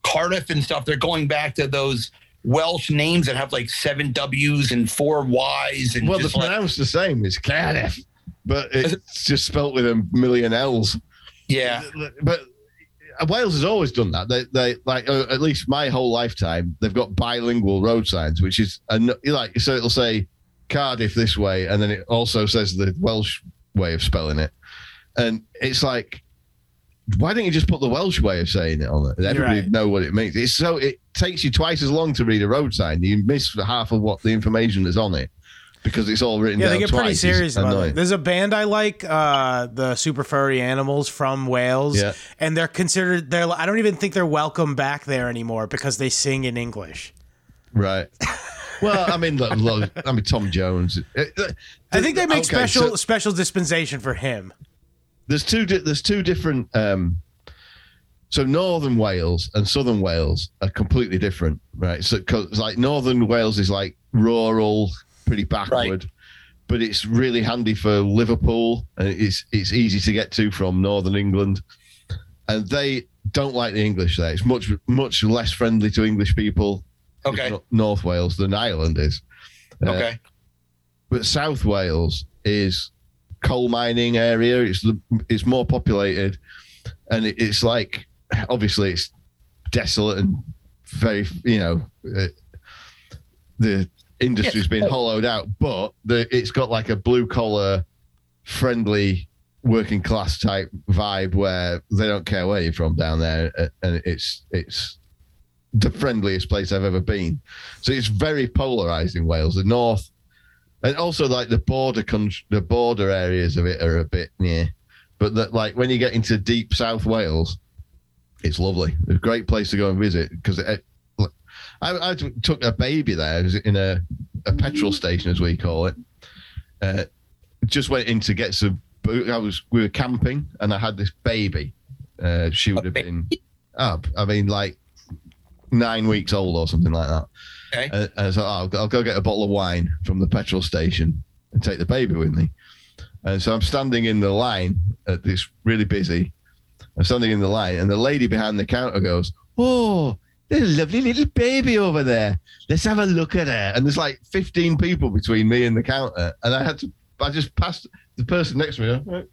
Speaker 2: Cardiff and stuff. They're going back to those Welsh names that have like seven W's and four Y's, and
Speaker 3: Well, they're
Speaker 2: just like,
Speaker 3: pronounced the same. It's Cardiff, but it's just spelt with a million L's.
Speaker 2: yeah,
Speaker 3: But Wales has always done that. They, they like uh, at least my whole lifetime, they've got bilingual road signs, which is a, like so it'll say Cardiff this way, and then it also says the Welsh way of spelling it, and it's like. Why don't you just put the Welsh way of saying it on it? Everybody
Speaker 1: right.
Speaker 3: know what it means. It's so it takes you twice as long to read a road sign. You miss half of what the information is on it because it's all written
Speaker 1: Yeah, they get
Speaker 3: twice.
Speaker 1: pretty
Speaker 3: It's
Speaker 1: serious about
Speaker 3: annoying.
Speaker 1: it. There's a band I like, uh, the Super Furry Animals from Wales,
Speaker 3: Yeah.
Speaker 1: and they're considered. They're. I don't even think they're welcome back there anymore because they sing in English.
Speaker 3: Right. Well, I mean, look, look, I mean, Tom Jones. Uh, uh,
Speaker 1: I think they make
Speaker 3: okay,
Speaker 1: special
Speaker 3: so
Speaker 1: special dispensation for him.
Speaker 3: There's two. di- There's two different. Um, so Northern Wales and Southern Wales are completely different, right? So, cause like Northern Wales is like rural, pretty backward, but it's really handy for Liverpool, and it's it's easy to get to from Northern England. And they don't like the English there. It's much much less friendly to English people.
Speaker 2: okay,
Speaker 3: North Wales than Ireland is. Uh,
Speaker 2: okay,
Speaker 3: but South Wales is coal mining area. It's it's more populated, and it, it's like obviously it's desolate and very you know uh, the industry's been hollowed out, but the, it's got like a blue collar, friendly working class type vibe where they don't care where you're from down there, uh, and it's it's the friendliest place I've ever been. So it's very polarized in Wales. The north, and also like the border country, the border areas of it are a bit near. But that like when you get into deep South Wales, it's lovely. It's a great place to go and visit because I, I took a baby there in a, a petrol station as we call it. Uh, just went in to get some. I was we were camping and I had this baby. Uh, she would have been up. I mean, like nine weeks old or something like that.
Speaker 2: Okay.
Speaker 3: And, and so oh, I'll, I'll go get a bottle of wine from the petrol station and take the baby with me. And so I'm standing in the line at this really busy. I'm standing in the line, and the lady behind the counter goes, "Oh, there's a lovely little baby over there. Let's have a look at her." And there's like 15 people between me and the counter, and I had to. I just passed the person next to me,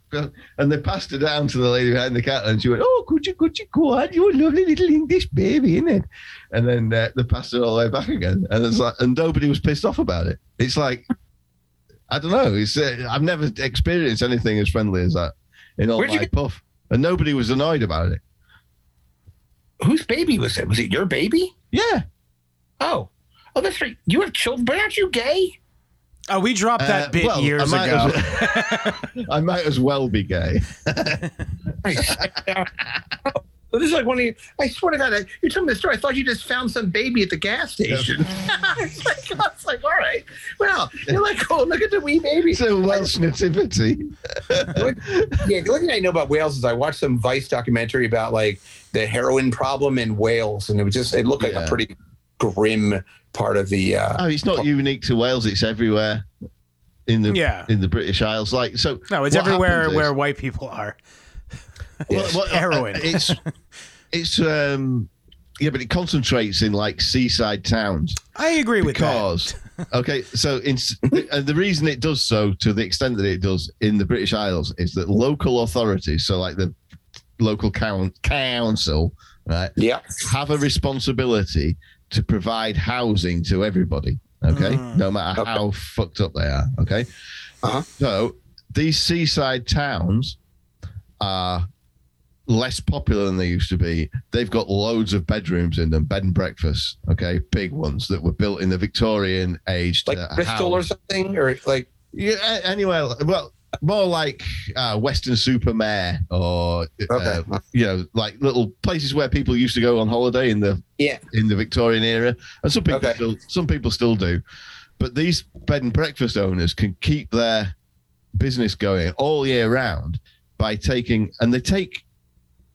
Speaker 3: and they passed it down to the lady behind the counter, and she went, "Oh, could you, could you go on? You're a lovely little English baby, isn't it?" And then uh, they passed it all the way back again, and it's like, and nobody was pissed off about it. It's like, I don't know. It's uh, I've never experienced anything as friendly as that in all
Speaker 2: Where'd
Speaker 3: my
Speaker 2: get-
Speaker 3: puff, and nobody was annoyed about it.
Speaker 2: Whose baby was it? Was it your baby?
Speaker 3: Yeah,
Speaker 2: Oh, oh, that's right. You have children, but aren't you gay?
Speaker 1: Oh, we dropped that
Speaker 3: Uh,
Speaker 1: bit
Speaker 3: well,
Speaker 1: years
Speaker 3: I might
Speaker 1: ago.
Speaker 3: As, I might as well be gay.
Speaker 2: Well, this is like one of you. I swear to God, I, you're telling me the story. I thought you just found some baby at the gas station. it's like, I was like, all right. Well, you're like, oh, look at the wee baby.
Speaker 3: It's a Welsh nativity.
Speaker 2: yeah, the only thing I know about Wales is I watched some Vice documentary about like the heroin problem in Wales, and it was just it looked like
Speaker 3: Yeah.
Speaker 2: a pretty grim part of the. Uh,
Speaker 3: Oh, it's not unique to Wales. It's everywhere in the
Speaker 1: Yeah.
Speaker 3: in the British Isles. Like so,
Speaker 1: no, it's everywhere
Speaker 3: happens is-
Speaker 1: where white people are.
Speaker 3: Well, well,
Speaker 1: Heroin.
Speaker 3: uh, It's it's um yeah, but it concentrates in like seaside towns
Speaker 1: I agree with that.
Speaker 3: because okay, so in and the reason it does so to the extent that it does in the British Isles is that local authorities, so like the local count, council, right,
Speaker 2: yeah,
Speaker 3: have a responsibility to provide housing to everybody. Okay, no matter
Speaker 2: Okay.
Speaker 3: how fucked up they are. Okay,
Speaker 2: Uh-huh.
Speaker 3: so these seaside towns are less popular than they used to be. They've got loads of bedrooms in them, bed and breakfast. Okay, big ones that were built in the Victorian age.
Speaker 2: Like
Speaker 3: to
Speaker 2: Bristol or something, or like
Speaker 3: yeah, a- anyway, well, more like uh, Weston-super-Mare or uh,
Speaker 2: Okay.
Speaker 3: you know, like little places where people used to go on holiday in the
Speaker 2: yeah,
Speaker 3: in the Victorian era, and some people
Speaker 2: Okay.
Speaker 3: still some people still do. But these bed and breakfast owners can keep their business going all year round by taking and they take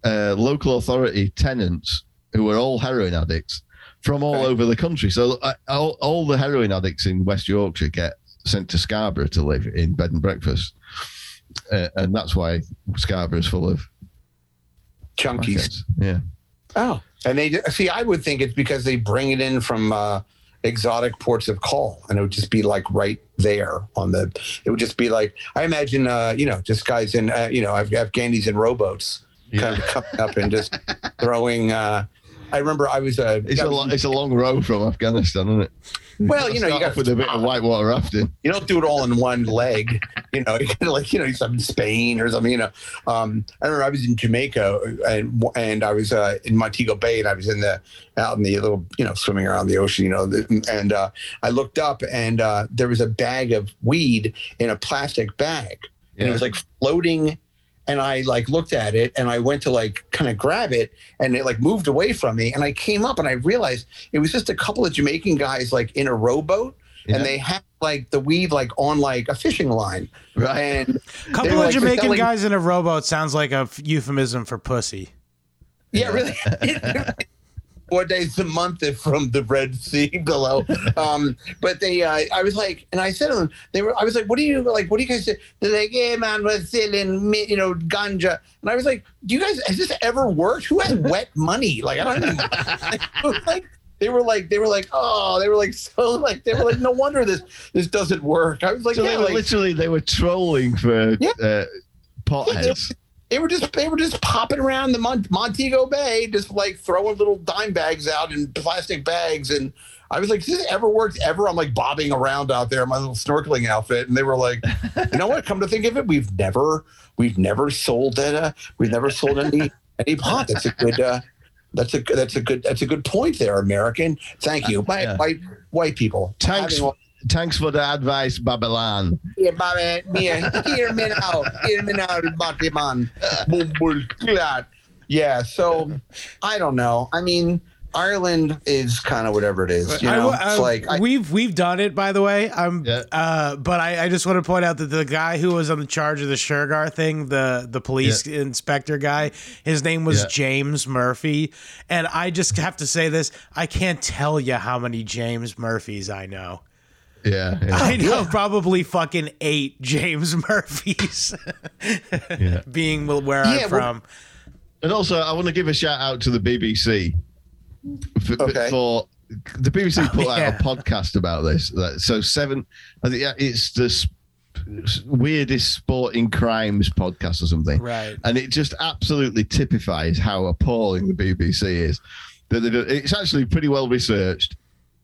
Speaker 3: uh, local authority tenants who are all heroin addicts from all
Speaker 2: Right.
Speaker 3: over the country. So uh, all, all the heroin addicts in West Yorkshire get sent to Scarborough to live in bed and breakfast, uh, and that's why Scarborough is full of
Speaker 2: chunkies.
Speaker 3: Yeah.
Speaker 2: Oh, and they see. I would think it's because they bring it in from uh, exotic ports of call, and it would just be like right there on the. It would just be like I imagine, uh, you know, just guys in, uh, you know, I've Afghanis in rowboats, kind of coming up and just throwing. Uh, I remember I was a.
Speaker 3: It's a long, it's a long row from Afghanistan, isn't it?
Speaker 2: well, you know, you got
Speaker 3: with a bit of whitewater rafting.
Speaker 2: you don't do it all in one leg. You know, you gotta like you know, some in Spain or something. You know, um, I remember I was in Jamaica and and I was uh, in Montego Bay and I was in the out in the little you know swimming around the ocean. You know, and uh, I looked up and uh, there was a bag of weed in a plastic bag, and it was like floating. And I like looked at it and I went to like kind of grab it and it like moved away from me. And I came up and I realized it was just a couple of Jamaican guys like in a rowboat
Speaker 3: Yeah.
Speaker 2: and they had like the weed like on like a fishing line.
Speaker 3: right.
Speaker 2: And
Speaker 1: couple of
Speaker 2: like,
Speaker 1: Jamaican
Speaker 2: selling-
Speaker 1: guys in a rowboat sounds like a f- euphemism for pussy.
Speaker 2: yeah, really. Four days a month from the Red Sea below. Um, but they, uh, I was like, and I said to them, they were, I was like, what do you like? What do you guys say? They're like, yeah, man, we're selling, you know, ganja. And I was like, do you guys, has this ever worked? Who has wet money? Like, I don't even, like, they were like, they were like, oh, they were like, so like, they were like, no wonder this, this doesn't work. I was like,
Speaker 3: so
Speaker 2: yeah,
Speaker 3: they were
Speaker 2: like,
Speaker 3: literally they were trolling for
Speaker 2: Yeah.
Speaker 3: uh, potheads.
Speaker 2: They were just they were just popping around the Mon- Montego Bay, just like throwing little dime bags out in plastic bags. And I was like, "Has this ever worked ever?" I'm like bobbing around out there in my little snorkeling outfit, and they were like, "You know what? Come to think of it, we've never we've never sold that. Uh, we've never sold any any pot. That's a good." Uh, that's a that's a good that's a good point there, American. Thank you, white
Speaker 3: Yeah.
Speaker 2: white white people.
Speaker 3: Thanks,
Speaker 2: all-
Speaker 3: thanks for the advice, Babylon.
Speaker 2: Yeah, Bobby, yeah, hear me now, hear me now, Bobby man. Boom, boom, glad. Yeah, so I don't know. I mean, Ireland is kind of whatever it is. You know,
Speaker 1: I-
Speaker 2: it's like I,
Speaker 1: we've we've done it by the way. I'm
Speaker 3: Yeah.
Speaker 1: uh but I, I just want to point out that the guy who was on the charge of the Shergar thing, the the police inspector guy, his name was
Speaker 3: Yeah.
Speaker 1: James Murphy. And I just have to say this, I can't tell you how many James Murphys I know.
Speaker 3: Yeah, yeah,
Speaker 1: I know probably fucking eight James Murphys
Speaker 3: yeah.
Speaker 1: being where
Speaker 2: Yeah,
Speaker 1: I'm
Speaker 2: well-
Speaker 1: from.
Speaker 3: And also, I want to give a shout out to the BBC for,
Speaker 2: Okay.
Speaker 3: for the BBC put out a podcast about this. That- So seven, I think yeah, it's the weirdest sporting crimes podcast or something.
Speaker 1: Right.
Speaker 3: and it just absolutely typifies how appalling the BBC is. That they do, it's actually pretty well researched,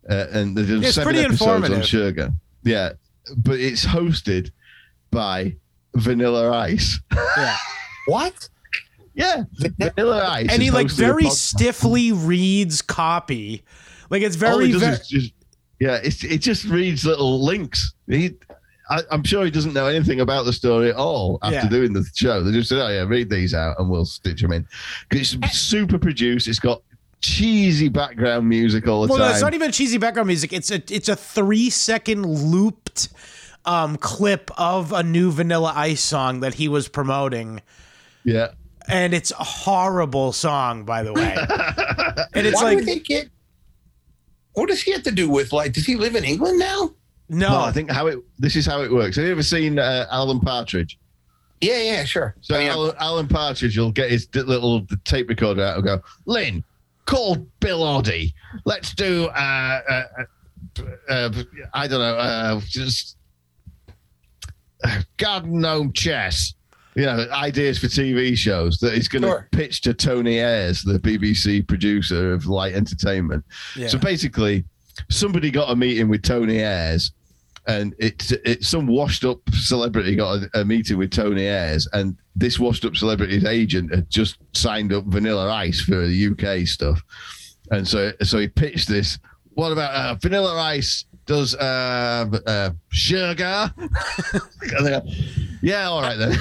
Speaker 3: uh, and they've done
Speaker 1: It's
Speaker 3: seven
Speaker 1: pretty
Speaker 3: episodes on Shergar. Yeah, but it's hosted by Vanilla Ice.
Speaker 1: Yeah.
Speaker 2: what?
Speaker 3: yeah, Vanilla Ice,
Speaker 1: and he like very stiffly reads copy. Like it's very,
Speaker 3: does
Speaker 1: very
Speaker 3: is just, yeah, it's, it just reads little links. He, I, I'm sure he doesn't know anything about the story at all after
Speaker 1: Yeah.
Speaker 3: doing the show. They just said, "Oh yeah, read these out, and we'll stitch them in." It's super produced. It's got cheesy background music all the time.
Speaker 1: well, no, it's not even cheesy background music. It's a it's a three second looped um, clip of a new Vanilla Ice song that he was promoting,
Speaker 3: yeah,
Speaker 1: and it's a horrible song, by the way. and it's
Speaker 2: Why
Speaker 1: like
Speaker 2: would they get? What does he have to do with like? Does he live in England now?
Speaker 1: no,
Speaker 3: no, I think how it. This is how it works. Have you ever seen uh, Alan Partridge?
Speaker 2: Yeah, yeah, sure.
Speaker 3: So
Speaker 2: I mean,
Speaker 3: Alan, Alan Partridge will get his little tape recorder out and go, Lynn, call Bill Oddie. Let's do, uh, uh, uh, uh, I don't know, uh, just garden gnome chess. you know, ideas for TV shows that he's going to
Speaker 2: Sure.
Speaker 3: pitch to Tony Hayers, the BBC producer of light entertainment.
Speaker 1: Yeah.
Speaker 3: So basically, somebody got a meeting with Tony Hayers, and it's it's some washed up celebrity got a, a meeting with Tony Hayers, and this washed up celebrity's agent had just signed up Vanilla Ice for the UK stuff, and so so he pitched this. What about uh, Vanilla Ice? Does uh, uh, Shergar? And they go, yeah, all right then.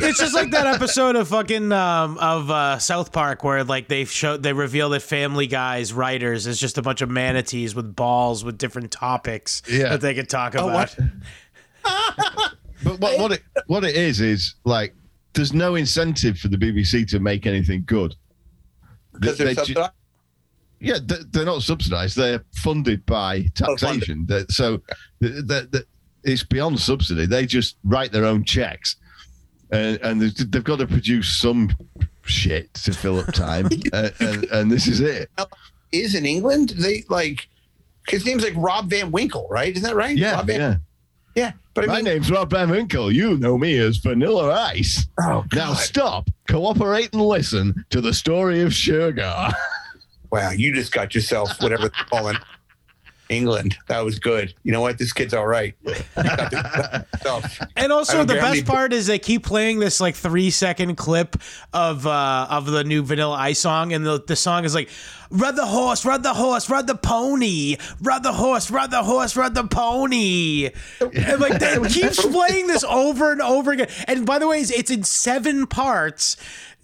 Speaker 1: it's just like that episode of fucking um, of uh, South Park where like they show they reveal that Family Guy's writers is just a bunch of manatees with balls with different topics
Speaker 3: Yeah.
Speaker 1: that they could talk
Speaker 2: Oh,
Speaker 1: about.
Speaker 2: what?
Speaker 3: But what, what it what it is is like there's no incentive for the BBC to make anything good.
Speaker 2: Because they're
Speaker 3: They ju- yeah, they- they're not subsidised. They're funded by taxation. That- So th- th- th- it's beyond subsidy. They just write their own checks, and, and they've they've got to produce some shit to fill up time, and, uh, and, and this is it.
Speaker 2: Is in England they like his name's like Rob Van Winkle, right? Isn't that right?
Speaker 3: Yeah,
Speaker 2: Rob Van,
Speaker 3: yeah.
Speaker 2: yeah. But I
Speaker 3: My
Speaker 2: mean,
Speaker 3: name's Rob Van Winkle. You know me as Vanilla Ice.
Speaker 2: oh
Speaker 3: Now stop, cooperate, and listen to the story of Shergar.
Speaker 2: wow, you just got yourself whatever they're calling England. That was good. You know what? This kid's all right.
Speaker 1: And also, the best
Speaker 2: many-
Speaker 1: part is they keep playing this like three second clip of uh, of the new Vanilla Ice song, and the, the song is like, "Ride the horse, ride the horse, ride the pony, ride the horse, ride the horse, ride the pony." And like they keeps playing this over and over again. And by the way, it's- it's in seven parts.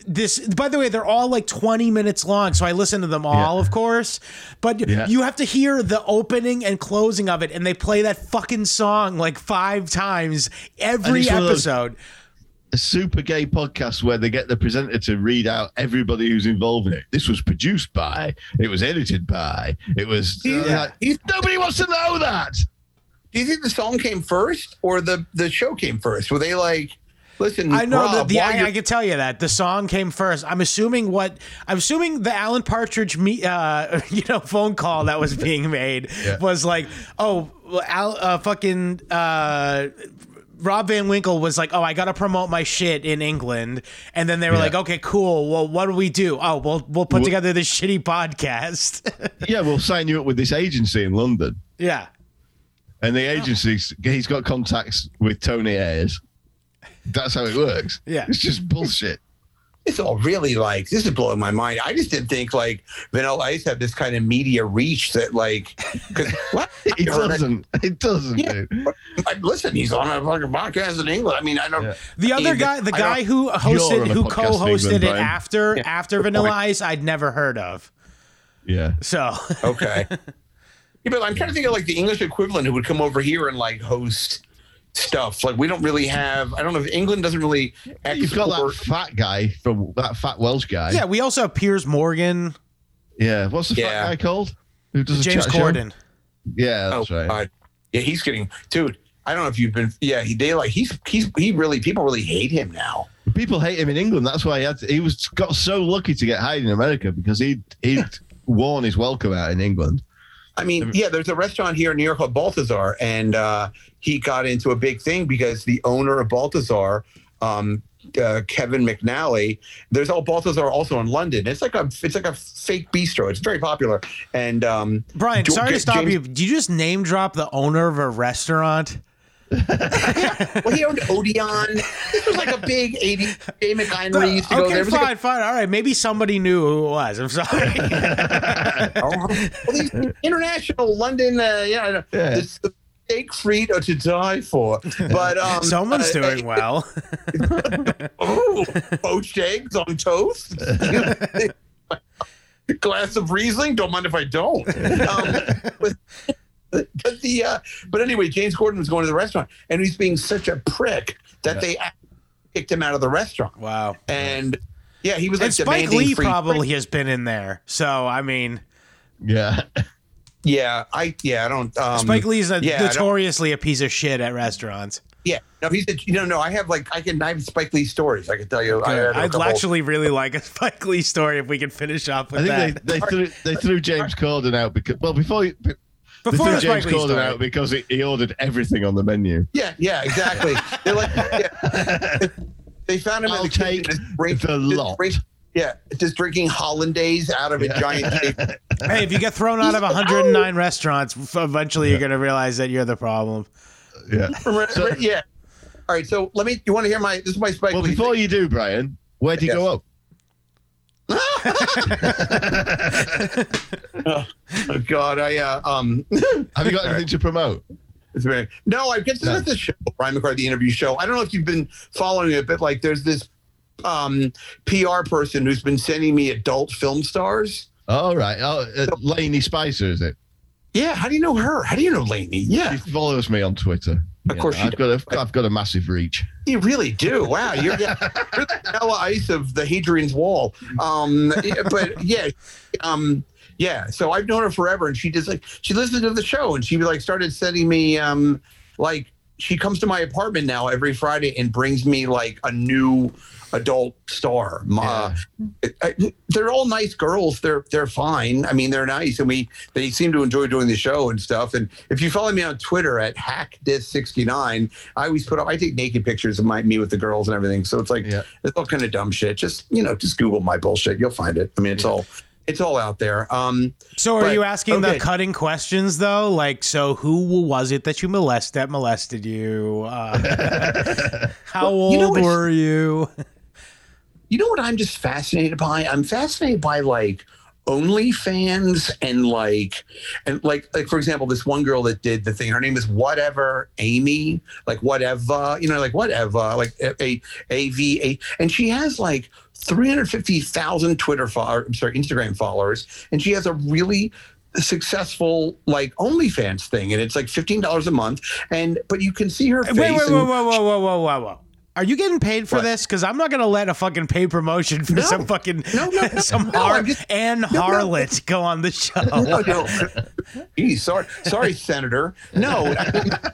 Speaker 1: This, by the way, they're all like 20 minutes long, so I listen to them all, of course. But
Speaker 3: Yeah.
Speaker 1: you have to hear the opening and closing of it, and they play that fucking song like five times every
Speaker 3: it's one of those-
Speaker 1: episode.
Speaker 3: a super gay podcast where they get the presenter to read out everybody who's involved in it. This was produced by, it was edited by, it was.
Speaker 2: Uh, yeah.
Speaker 3: like, nobody wants to know that.
Speaker 2: Do you think the song came first or the the show came first? Were they like, listen?
Speaker 1: I know
Speaker 2: Rob,
Speaker 1: that the I, I can tell you that the song came first. I'm assuming what I'm assuming the Alan Partridge me uh you know phone call that was being made
Speaker 3: Yeah.
Speaker 1: was like oh well, Al uh, fucking uh Rob Van Winkle was like, "Oh, I got to promote my shit in England," and then they were
Speaker 3: Yeah.
Speaker 1: like, "Okay, cool. Well, what do we do? Oh, we'll we'll put
Speaker 3: Wh-
Speaker 1: together this shitty podcast."
Speaker 3: Yeah, we'll sign you up with this agency in London.
Speaker 1: yeah,
Speaker 3: And the agency's, he's got contacts with Tony Hayers. That's how it works.
Speaker 1: Yeah.
Speaker 3: It's just bullshit.
Speaker 2: it's all really like this is blowing my mind. I just didn't think like Vanilla Ice had this kind of media reach that like what
Speaker 3: It doesn't. It doesn't,
Speaker 2: Yeah.
Speaker 3: dude.
Speaker 2: Like, listen, he's on a fucking podcast in England. I mean, I don't.
Speaker 3: Yeah.
Speaker 1: the
Speaker 2: I
Speaker 1: other
Speaker 2: mean,
Speaker 1: guy, the
Speaker 2: I
Speaker 1: guy who hosted, who co-hosted
Speaker 3: England,
Speaker 1: it after
Speaker 2: Yeah.
Speaker 1: after Vanilla Ice, I'd never heard of.
Speaker 3: Yeah.
Speaker 1: So.
Speaker 2: Okay. yeah, but I'm trying to think of like the English equivalent who would come over here and like host stuff. Like we don't really have. I don't know if England doesn't really.
Speaker 3: You've got that fat guy from that fat Welsh guy.
Speaker 1: Yeah, we also have Piers Morgan,
Speaker 3: Yeah. What's the
Speaker 2: Yeah.
Speaker 3: fat guy called? Who does a
Speaker 1: James
Speaker 3: chat show?
Speaker 1: Corden.
Speaker 3: Yeah,
Speaker 2: Oh
Speaker 3: that's right.
Speaker 2: God. Yeah, he's getting dude. I don't know if you've been. Yeah, he they like he's he's he really people really hate him now.
Speaker 3: People hate him in England. That's why he had to, he was got so lucky to get hired in America because he he'd worn his welcome out in England.
Speaker 2: I mean, yeah, there's a restaurant here in New York called Balthazar, and uh, he got into a big thing because the owner of Balthazar, um, uh, Kevin McNally, there's all Balthazar also in London. It's like a it's like a fake bistro. It's very popular, and um,
Speaker 1: Brian,
Speaker 2: Jo-
Speaker 1: sorry to stop
Speaker 2: James-
Speaker 1: you. Did you just name drop the owner of a restaurant?
Speaker 2: well, he owned Odeon. This was like a big 80. Jay McInerney used to go
Speaker 1: okay,
Speaker 2: there. It
Speaker 1: fine,
Speaker 2: like
Speaker 1: fine. All right, maybe somebody knew who it was. I'm sorry.
Speaker 2: oh, well, these international London, uh, yeah,
Speaker 3: Yeah.
Speaker 2: it's the steak frito to die for. But um,
Speaker 1: Someone's
Speaker 2: uh,
Speaker 1: doing well.
Speaker 2: Oh, poached eggs on toast. Glass of Riesling. Don't mind if I don't. Um, but, but the uh, but anyway, James Corden was going to the restaurant, and he's being such a prick that they kicked him out of the restaurant.
Speaker 1: wow.
Speaker 2: And yeah, he was like
Speaker 1: And Spike Lee
Speaker 2: free
Speaker 1: probably has been in there. So I mean,
Speaker 3: Yeah.
Speaker 2: Yeah, I yeah I don't. Um,
Speaker 1: Spike Lee's a,
Speaker 2: yeah,
Speaker 1: notoriously a piece of shit at restaurants.
Speaker 2: Yeah, no, he's a, you know no. I have like I can I have Spike Lee stories. I can tell you. I had a
Speaker 1: I'd
Speaker 2: couple-
Speaker 1: actually really like a Spike Lee story if we could finish up
Speaker 3: I think
Speaker 1: that.
Speaker 3: they, they threw they threw James Corden out because well before he, they
Speaker 1: Before
Speaker 3: threw
Speaker 1: the
Speaker 3: James
Speaker 1: Spike Lee
Speaker 3: Corden out because he, he ordered everything on the menu.
Speaker 2: Yeah, yeah, exactly. They're like, yeah. they found him
Speaker 3: I'll
Speaker 2: in the
Speaker 3: take
Speaker 2: just drink-
Speaker 3: the
Speaker 2: just
Speaker 3: lot.
Speaker 2: drink- yeah, just drinking hollandaise out of a giant. tape.
Speaker 1: Hey, if you get thrown out of 109 restaurants, f- eventually you're gonna realize that you're the problem.
Speaker 3: Yeah.
Speaker 2: Remember- yeah. All right, so let me. You want to hear my? This is my Spike
Speaker 3: Well, before
Speaker 2: thing.
Speaker 3: you do, Brian, where do you
Speaker 2: Yes.
Speaker 3: go up?
Speaker 2: Oh God, I uh, um.
Speaker 3: Have you got anything to promote?
Speaker 2: It's very no. I guess
Speaker 3: No.
Speaker 2: this is the show, Brian McCarthy interview show. I don't know if you've been following it, but like, there's this um PR person who's been sending me adult film stars.
Speaker 3: All right. Oh, uh, Lainey Spicer, is it?
Speaker 2: Yeah, how do you know her? How do you know Lainey? Yeah,
Speaker 3: She follows me on Twitter.
Speaker 2: Of course
Speaker 3: I've got a, I've got a massive reach.
Speaker 2: you really do. Wow, you're, you're the Ella Ice of the Hadrian's Wall. Um, but yeah, um, yeah. So I've known her forever, and she just like she listened to the show, and she like started sending me um, like she comes to my apartment now every Friday and brings me like a new adult star. Ma- I- they're all nice girls. They're they're fine. I mean, they're nice, and we they seem to enjoy doing the show and stuff. And if you follow me on Twitter at hackdis69, I always put up I take naked pictures of my me with the girls and everything. So it's like
Speaker 3: Yeah.
Speaker 2: it's all kind of dumb shit. Just you know, just Google my bullshit. You'll find it. I mean, it's all it's all out there. Um,
Speaker 1: So, are
Speaker 2: But-
Speaker 1: you asking
Speaker 2: okay.
Speaker 1: the cutting questions though? Like, so who was it that you molested? that molested you? Uh, how
Speaker 2: Well,
Speaker 1: old
Speaker 2: you know
Speaker 1: were you?
Speaker 2: you know what I'm just fascinated by? I'm fascinated by like OnlyFans and like and like like for example, this one girl that did the thing. Her name is whatever Amy, like whatever, you know, like whatever, like a a v a, and she has like. 350,000 Twitter followers, I'm sorry, Instagram followers, and she has a really successful like OnlyFans thing, and it's like fifteen dollars a month. And but you can see her face.
Speaker 1: Wait, wait, whoa, whoa, whoa, whoa, whoa, whoa, whoa. Are you getting paid for
Speaker 2: What?
Speaker 1: this? Because I'm not gonna let a fucking paid promotion for
Speaker 2: No.
Speaker 1: some fucking
Speaker 2: No, no, no,
Speaker 1: some
Speaker 2: no,
Speaker 1: har-
Speaker 2: just-
Speaker 1: and harlot go on the show.
Speaker 2: no, no. Geez, sorry, sorry, Senator. No,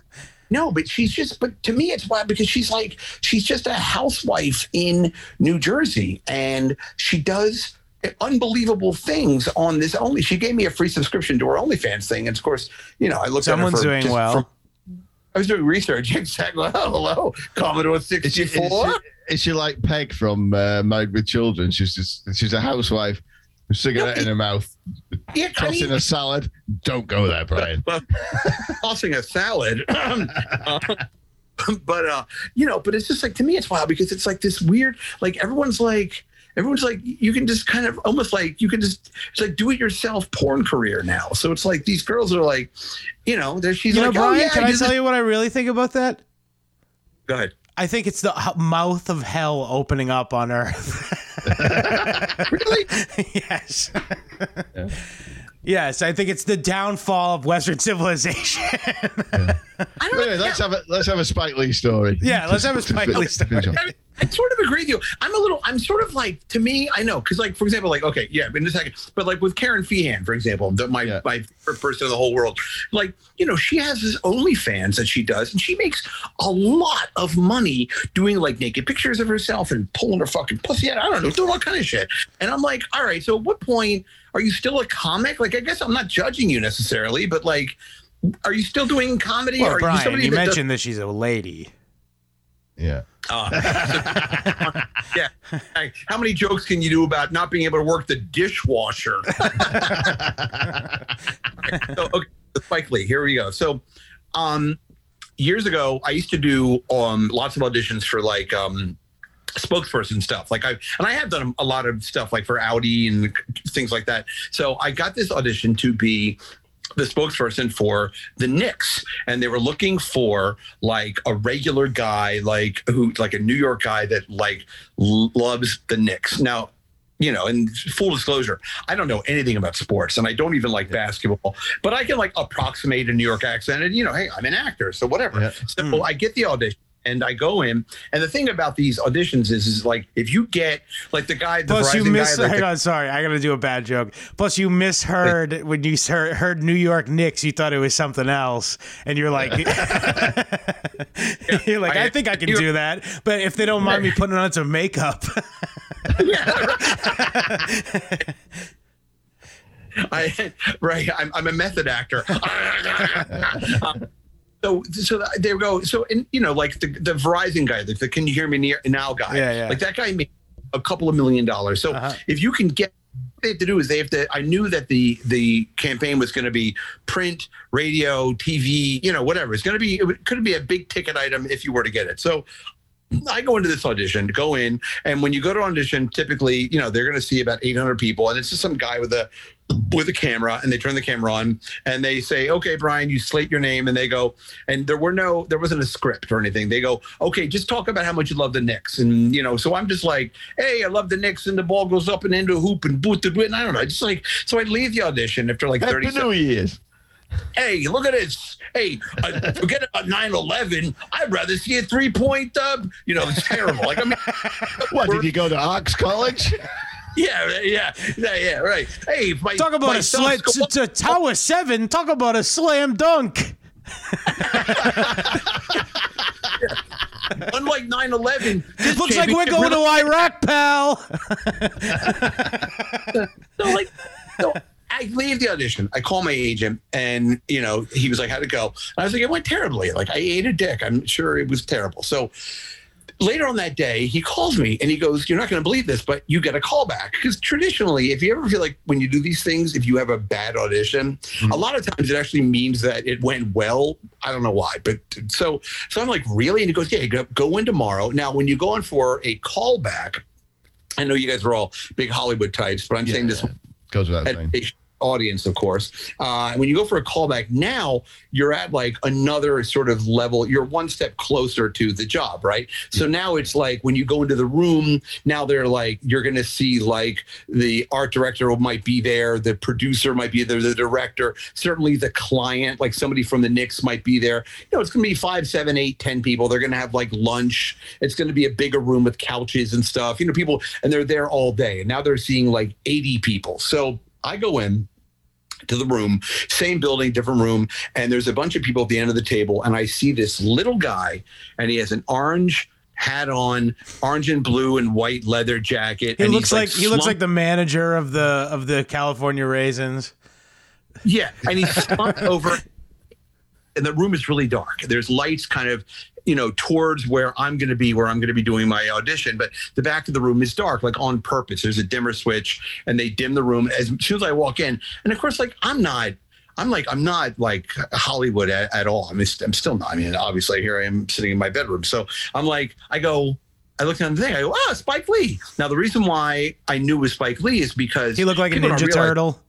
Speaker 2: no, but she's just. But to me, it's wild because she's like she's just a housewife in New Jersey, and she does unbelievable things on this only. She gave me a free subscription to her OnlyFans thing, and of course, you know, I looked.
Speaker 1: Someone's
Speaker 2: at her for
Speaker 1: doing
Speaker 2: just
Speaker 1: well.
Speaker 2: from- I was doing research. Exactly. Oh, hello, Commodore
Speaker 3: Is she, is,
Speaker 2: sixty four.
Speaker 3: she, is she like Peg from uh, Married with Children? She's just she's a housewife, cigarette
Speaker 2: No,
Speaker 3: in her mouth,
Speaker 2: Yeah, I
Speaker 3: tossing
Speaker 2: mean,
Speaker 3: a salad. Don't go there, Brian.
Speaker 2: tossing a salad. Uh, but uh, you know, but it's just like to me, it's wild because it's like this weird. Like everyone's like, everyone's like, you can just kind of almost like you can just it's like do it yourself porn career now. So it's like these girls are like, you know, there she's
Speaker 1: You know,
Speaker 2: like, oh,
Speaker 1: Brian,
Speaker 2: oh yeah,
Speaker 1: can I
Speaker 2: did
Speaker 1: tell
Speaker 2: this-
Speaker 1: you what I really think about that?
Speaker 2: Go ahead.
Speaker 1: I think it's the mouth of hell opening up on Earth.
Speaker 2: Really?
Speaker 1: yes. Yes, I think it's the downfall of Western civilization.
Speaker 2: I don't
Speaker 3: Anyway, let's have a let's have a Spike Lee story.
Speaker 1: Yeah, let's have a Spike Lee story.
Speaker 2: I, sort of agree with you. I'm a little, I'm sort of like, to me, I know, because like, for example, like, okay, yeah, in a second, but like with Karen Feehan, for example, the, my
Speaker 3: Yeah.
Speaker 2: my favorite person in the whole world, like, you know, she has this OnlyFans that she does, and she makes a lot of money doing like naked pictures of herself and pulling her fucking pussy out. I don't know, doing all kind of shit. And I'm like, all right, so at what point are you still a comic? Like, I guess I'm not judging you necessarily, but like, are you still doing comedy?
Speaker 1: Well,
Speaker 2: are
Speaker 1: Brian,
Speaker 2: somebody
Speaker 1: you
Speaker 2: that does-
Speaker 1: mentioned that she's a lady.
Speaker 3: Yeah.
Speaker 2: Uh, yeah. How many jokes can you do about not being able to work the dishwasher? so, okay, Spike Lee. Here we go. So, um, years ago, I used to do um lots of auditions for like um spokesperson stuff. Like I and I have done a lot of stuff like for Audi and things like that. So I got this audition to be the spokesperson for the Knicks, and they were looking for like a regular guy, like who, like a New York guy that like l- loves the Knicks. Now, you know, and full disclosure, I don't know anything about sports, and I don't even like basketball, but I can like approximate a New York accent, and you know, hey, I'm an actor, so whatever.
Speaker 3: Yeah.
Speaker 2: So hmm. I get the audition. And I go in, and the thing about these auditions is, is like if you get like the guy, the
Speaker 1: Plus, you miss.
Speaker 2: guy, like,
Speaker 1: hang
Speaker 2: the-
Speaker 1: on, sorry, I gotta do a bad joke. Plus, you misheard when you heard, heard New York Knicks. You thought it was something else, and you're like, you're like, I,
Speaker 2: I-
Speaker 1: think I can do that, but if they don't mind me putting on some makeup,
Speaker 2: I right. I'm, I'm a method actor. Um, so so they go so and you know like the, the Verizon guy, the, the can you hear me near, now guy,
Speaker 1: Yeah, yeah.
Speaker 2: like that guy made a couple of million dollars. So
Speaker 1: Uh-huh.
Speaker 2: if you can get what they have to do is they have to I knew that the the campaign was going to be print, radio, TV, you know, whatever. It's going to be it could be a big ticket item if you were to get it. So I go into this audition, go in, and when you go to audition, typically, you know, they're going to see about 800 people, and it's just some guy with a with a camera, and they turn the camera on, and they say, "Okay, Brian, you slate your name," and they go, and there were no, there wasn't a script or anything. They go, "Okay, just talk about how much you love the Knicks," and you know, so I'm just like, "Hey, I love the Knicks," and the ball goes up and into a hoop and boot the and I don't know, just like, so I leave the audition after like 30
Speaker 3: Happy New Year's.
Speaker 2: hey, look at this. Hey, uh, forget about 9 11. I'd rather see a three point, dub. you know, it's terrible. Like, I mean,
Speaker 3: What did you go to Ox College?
Speaker 2: Yeah, yeah, yeah, yeah, right. Hey, my,
Speaker 1: Talk about a slam. To Tower Seven. Talk about a slam dunk.
Speaker 2: unlike 9 11,
Speaker 1: Looks like we're going to Iraq, pal.
Speaker 2: So like, so I leave the audition. I call my agent, and you know, he was like, "How'd it go?" And I was like, "It went terribly. Like, I ate a dick. I'm sure it was terrible." So later on that day, he calls me and he goes, "You're not going to believe this, but you get a call back because traditionally, if you ever feel like when you do these things, if you have a bad audition, mm-hmm. a lot of times it actually means that it went well. I don't know why, but so so I'm like, really? And he goes, "Yeah, go, go in tomorrow." Now, when you go in for a callback. I know you guys are all big Hollywood types, but I'm saying this
Speaker 3: Goes without saying.
Speaker 2: Audience, of course. Uh, when you go for a callback now, you're at like another sort of level. You're one step closer to the job, right? So now it's like when you go into the room, now they're like you're going to see like the art director might be there, the producer might be there, the director, certainly the client, like somebody from the Knicks might be there. You know, it's going to be five, seven, eight, ten people. They're going to have like lunch. It's going to be a bigger room with couches and stuff. You know, people, and they're there all day. And now they're seeing like 80 people. So I go in to the room, same building, different room, and there's a bunch of people at the end of the table, and I see this little guy, and he has an orange hat on, orange and blue and white leather jacket.
Speaker 1: He looks
Speaker 2: he's
Speaker 1: like, he looks like the manager of the of the California Raisins.
Speaker 2: Yeah, and he's slumped over, and the room is really dark. There's lights kind of, you know, towards where I'm going to be, where I'm going to be doing my audition. But the back of the room is dark, like on purpose. There's a dimmer switch, and they dim the room as soon as I walk in. And of course, like I'm not. I'm like I'm not like Hollywood at, at all. I'm, I'm still not. I mean, obviously here I am sitting in my bedroom. So I'm like, I go, I look down the thing. I go, ah, Spike Lee. Now the reason why I knew it was Spike Lee is because
Speaker 1: He looked like a Ninja Turtle.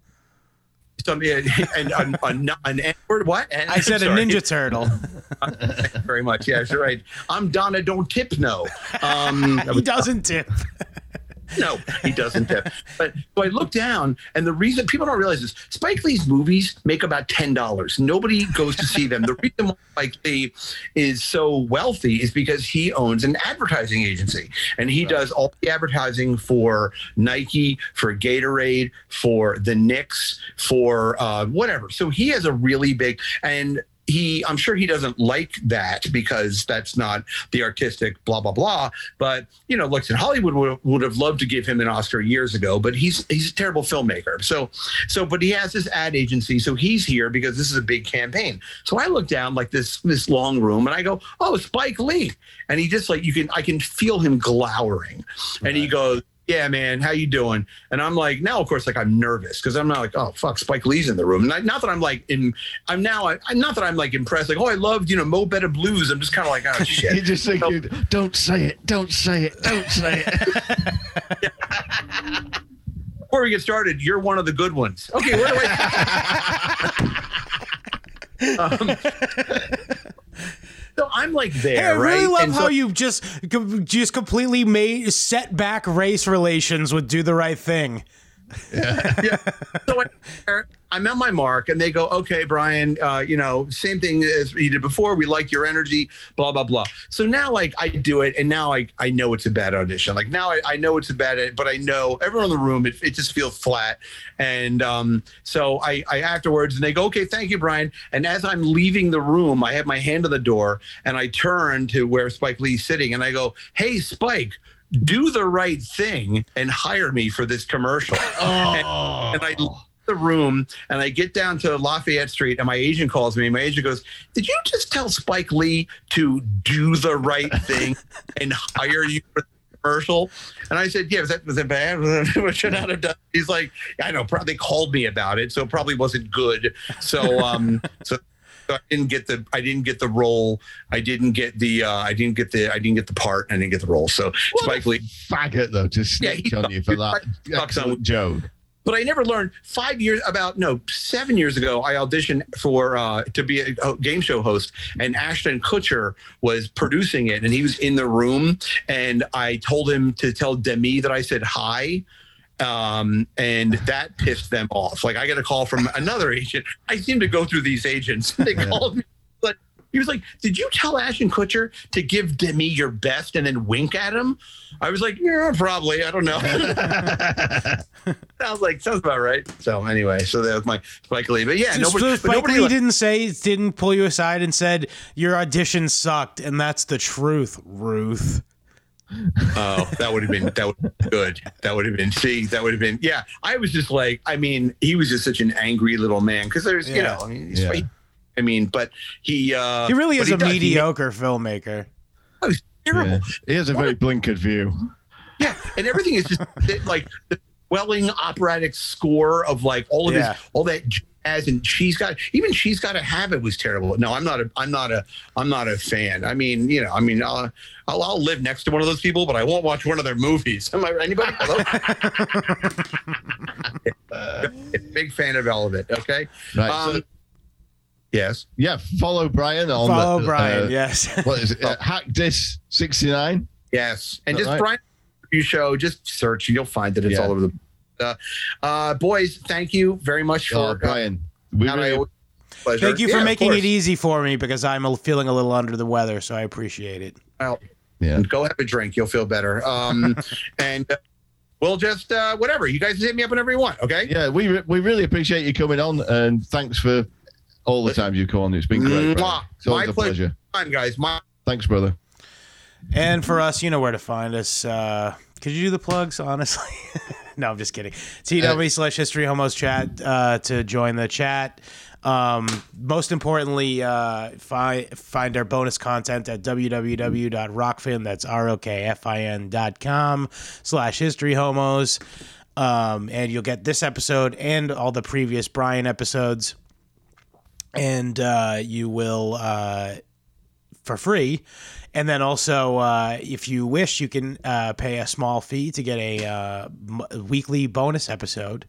Speaker 2: Some, and an, an, an N word. What? And-
Speaker 1: I said a. Ninja Turtle.
Speaker 2: Thank you very much. Yeah, you're right. I'm Donna. Don't tip. No. Um,
Speaker 1: he doesn't tip.
Speaker 2: No, he doesn't. But so I look down, and the reason people don't realize this: Spike Lee's movies make about ten dollars. Nobody goes to see them. The reason why Spike Lee is so wealthy is because he owns an advertising agency, and he does all the advertising for Nike, for Gatorade, for the Knicks, for uh, whatever. So he has a really big and. He, I'm sure he doesn't like that because that's not the artistic blah blah blah. But you know, looks at Hollywood would, would have loved to give him an Oscar years ago, but he's he's a terrible filmmaker. So so, but he has this ad agency, so he's here because this is a big campaign. So I look down like this this long room, and I go, oh, Spike Lee, and he just like you can I can feel him glowering, and he goes. Yeah, man, how you doing? And I'm like, now, of course, like I'm nervous because I'm not like, oh, fuck, Spike Lee's in the room. Not, not that I'm like in, I'm now, I, I'm not that I'm like impressed. Like, oh, I loved, you know, Mo Better Blues. I'm just kind of like, oh shit.
Speaker 3: You just think, don't say it, don't say it, don't say it.
Speaker 2: before we get started, you're one of the good ones. Okay, where do I? um, so I'm like there,
Speaker 1: Hey, I really
Speaker 2: right?
Speaker 1: love
Speaker 2: And
Speaker 1: how
Speaker 2: so-
Speaker 1: you just just completely made set back race relations with "Do the Right Thing."
Speaker 2: So I, I'm at my mark, and they go, "Okay, Brian, uh, you know, same thing as you did before. We like your energy, blah blah blah." So now, like, I do it, and now I I know it's a bad audition. Like now, I, I know it's a bad, but I know everyone in the room, it, it just feels flat. And um, so I, I afterwards, and they go, "Okay, thank you, Brian." And as I'm leaving the room, I have my hand on the door, and I turn to where Spike Lee's sitting, and I go, "Hey, Spike." Do the right thing and hire me for this commercial. And- and I the room and I get down to Lafayette Street and my agent calls me. My agent goes, Did you just tell Spike Lee to do the right thing and hire you for the commercial? And I said, Yeah, was that was that bad? What should not have done? He's like, I know, probably called me about it, so it probably wasn't good. So um so I didn't get the I didn't get the role. I didn't get the uh, I didn't get the I didn't get the part. I didn't get the role. So Spike Lee.
Speaker 3: Faggot though to
Speaker 2: Yeah,
Speaker 3: snitch
Speaker 2: he
Speaker 3: on you for that excellent joke.
Speaker 2: But I never learned. Five years about no seven years ago, I auditioned for uh, to be a game show host, and Ashton Kutcher was producing it, and he was in the room, and I told him to tell Demi that I said hi. Um, and that pissed them off. Like I got a call from another agent. I seem to go through these agents. They called me like he was like, "Did you tell Ashton Kutcher to give Demi your best and then wink at him?" I was like, "Yeah, probably. I don't know." sounds like sounds about right. So anyway, so that was my Spike Lee. But yeah,
Speaker 1: So
Speaker 2: nobody, but
Speaker 1: Spike
Speaker 2: nobody
Speaker 1: Lee
Speaker 2: like-
Speaker 1: didn't say, didn't pull you aside and said your audition sucked, and that's the truth, Ruth.
Speaker 2: Oh, that would have been that would have been good. That would have been see. That would have been yeah. I was just like, I mean, he was just such an angry little man because there's you know, I mean, he's,
Speaker 3: Yeah.
Speaker 2: he- I mean, but he uh
Speaker 1: He really
Speaker 2: but
Speaker 1: is a
Speaker 2: does. He-
Speaker 1: mediocre filmmaker.
Speaker 2: oh, he's terrible.
Speaker 3: Yeah. He has a very blinkered view.
Speaker 2: Yeah, and everything is just like the welling operatic score of like all of
Speaker 1: Yeah.
Speaker 2: his all that jazz and she's got even she's got to have it was terrible. No, I'm not a I'm not a I'm not a fan. I mean, you know, I mean, uh, I'll, I'll live next to one of those people, but I won't watch one of their movies. Am I anybody? Hello? Big fan of all of it. Okay.
Speaker 3: Right.
Speaker 2: Um,
Speaker 3: so,
Speaker 2: yes.
Speaker 3: yeah, follow Brian on
Speaker 1: Follow
Speaker 3: uh,
Speaker 1: Brian,
Speaker 3: uh,
Speaker 1: yes.
Speaker 3: What is it? Uh, Hack this 69.
Speaker 2: Yes, and just
Speaker 3: right?
Speaker 2: Brian review show. Just search and you'll find that It's
Speaker 3: Yeah.
Speaker 2: all over the. Uh, uh, boys, thank you very much for
Speaker 3: Oh, Brian. We
Speaker 2: And I
Speaker 3: really,
Speaker 2: always- pleasure.
Speaker 1: Thank you for
Speaker 2: Yeah,
Speaker 1: making it easy for me because I'm feeling a little under the weather, so I appreciate it.
Speaker 2: Well,
Speaker 3: yeah.
Speaker 2: go have a drink. You'll feel better. Um, and uh, we'll just uh, whatever. You guys hit me up whenever you want. Okay.
Speaker 3: Yeah, we re- we really appreciate you coming on and thanks for all the times you've come on. It's been great.
Speaker 2: Mwah.
Speaker 3: brother. It's always
Speaker 2: My
Speaker 3: a
Speaker 2: pleasure.
Speaker 3: pleasure.
Speaker 2: Fine, guys. My
Speaker 3: Thanks, brother.
Speaker 1: And for us, you know where to find us. Uh, could you do the plugs, honestly? no, I'm just kidding. TW slash History Homos chat uh, to join the chat. Um, most importantly, uh, fi- find our bonus content at www.rokfin. That's R-O-K-F-I-N dot com slash History Homos. Um, and you'll get this episode and all the previous Brian episodes. And uh, you will uh, for free. And then also, uh, if you wish, you can uh, pay a small fee to get a uh, m- weekly bonus episode.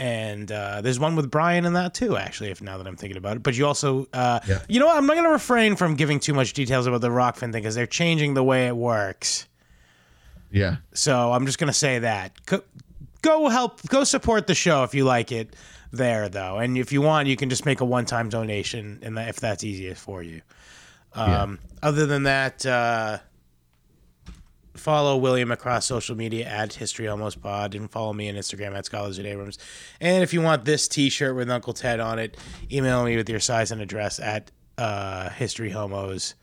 Speaker 1: And uh, there's one with Brian in that too, actually. If now that I'm thinking about it, but you also, uh,
Speaker 2: Yeah.
Speaker 1: you know, what? I'm not going to refrain from giving too much details about the Rokfin thing because they're changing the way it works.
Speaker 3: Yeah.
Speaker 1: So I'm just going to say that. Go, go help, go support the show if you like it there, though. And if you want, you can just make a one time donation, and if that's easiest for you. Um, Other than that, uh, follow William across social media at History Almost Pod and follow me on Instagram at Scholars at Abrams. And if you want this t shirt with Uncle Ted on it, email me with your size and address at uh, historyhomos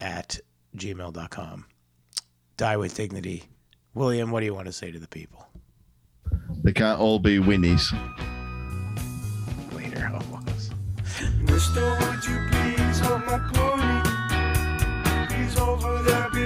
Speaker 1: at gmail.com. Die with dignity. William, what do you want to say to the people?
Speaker 3: They can't all be winnies.
Speaker 1: Later, homos.
Speaker 4: Over there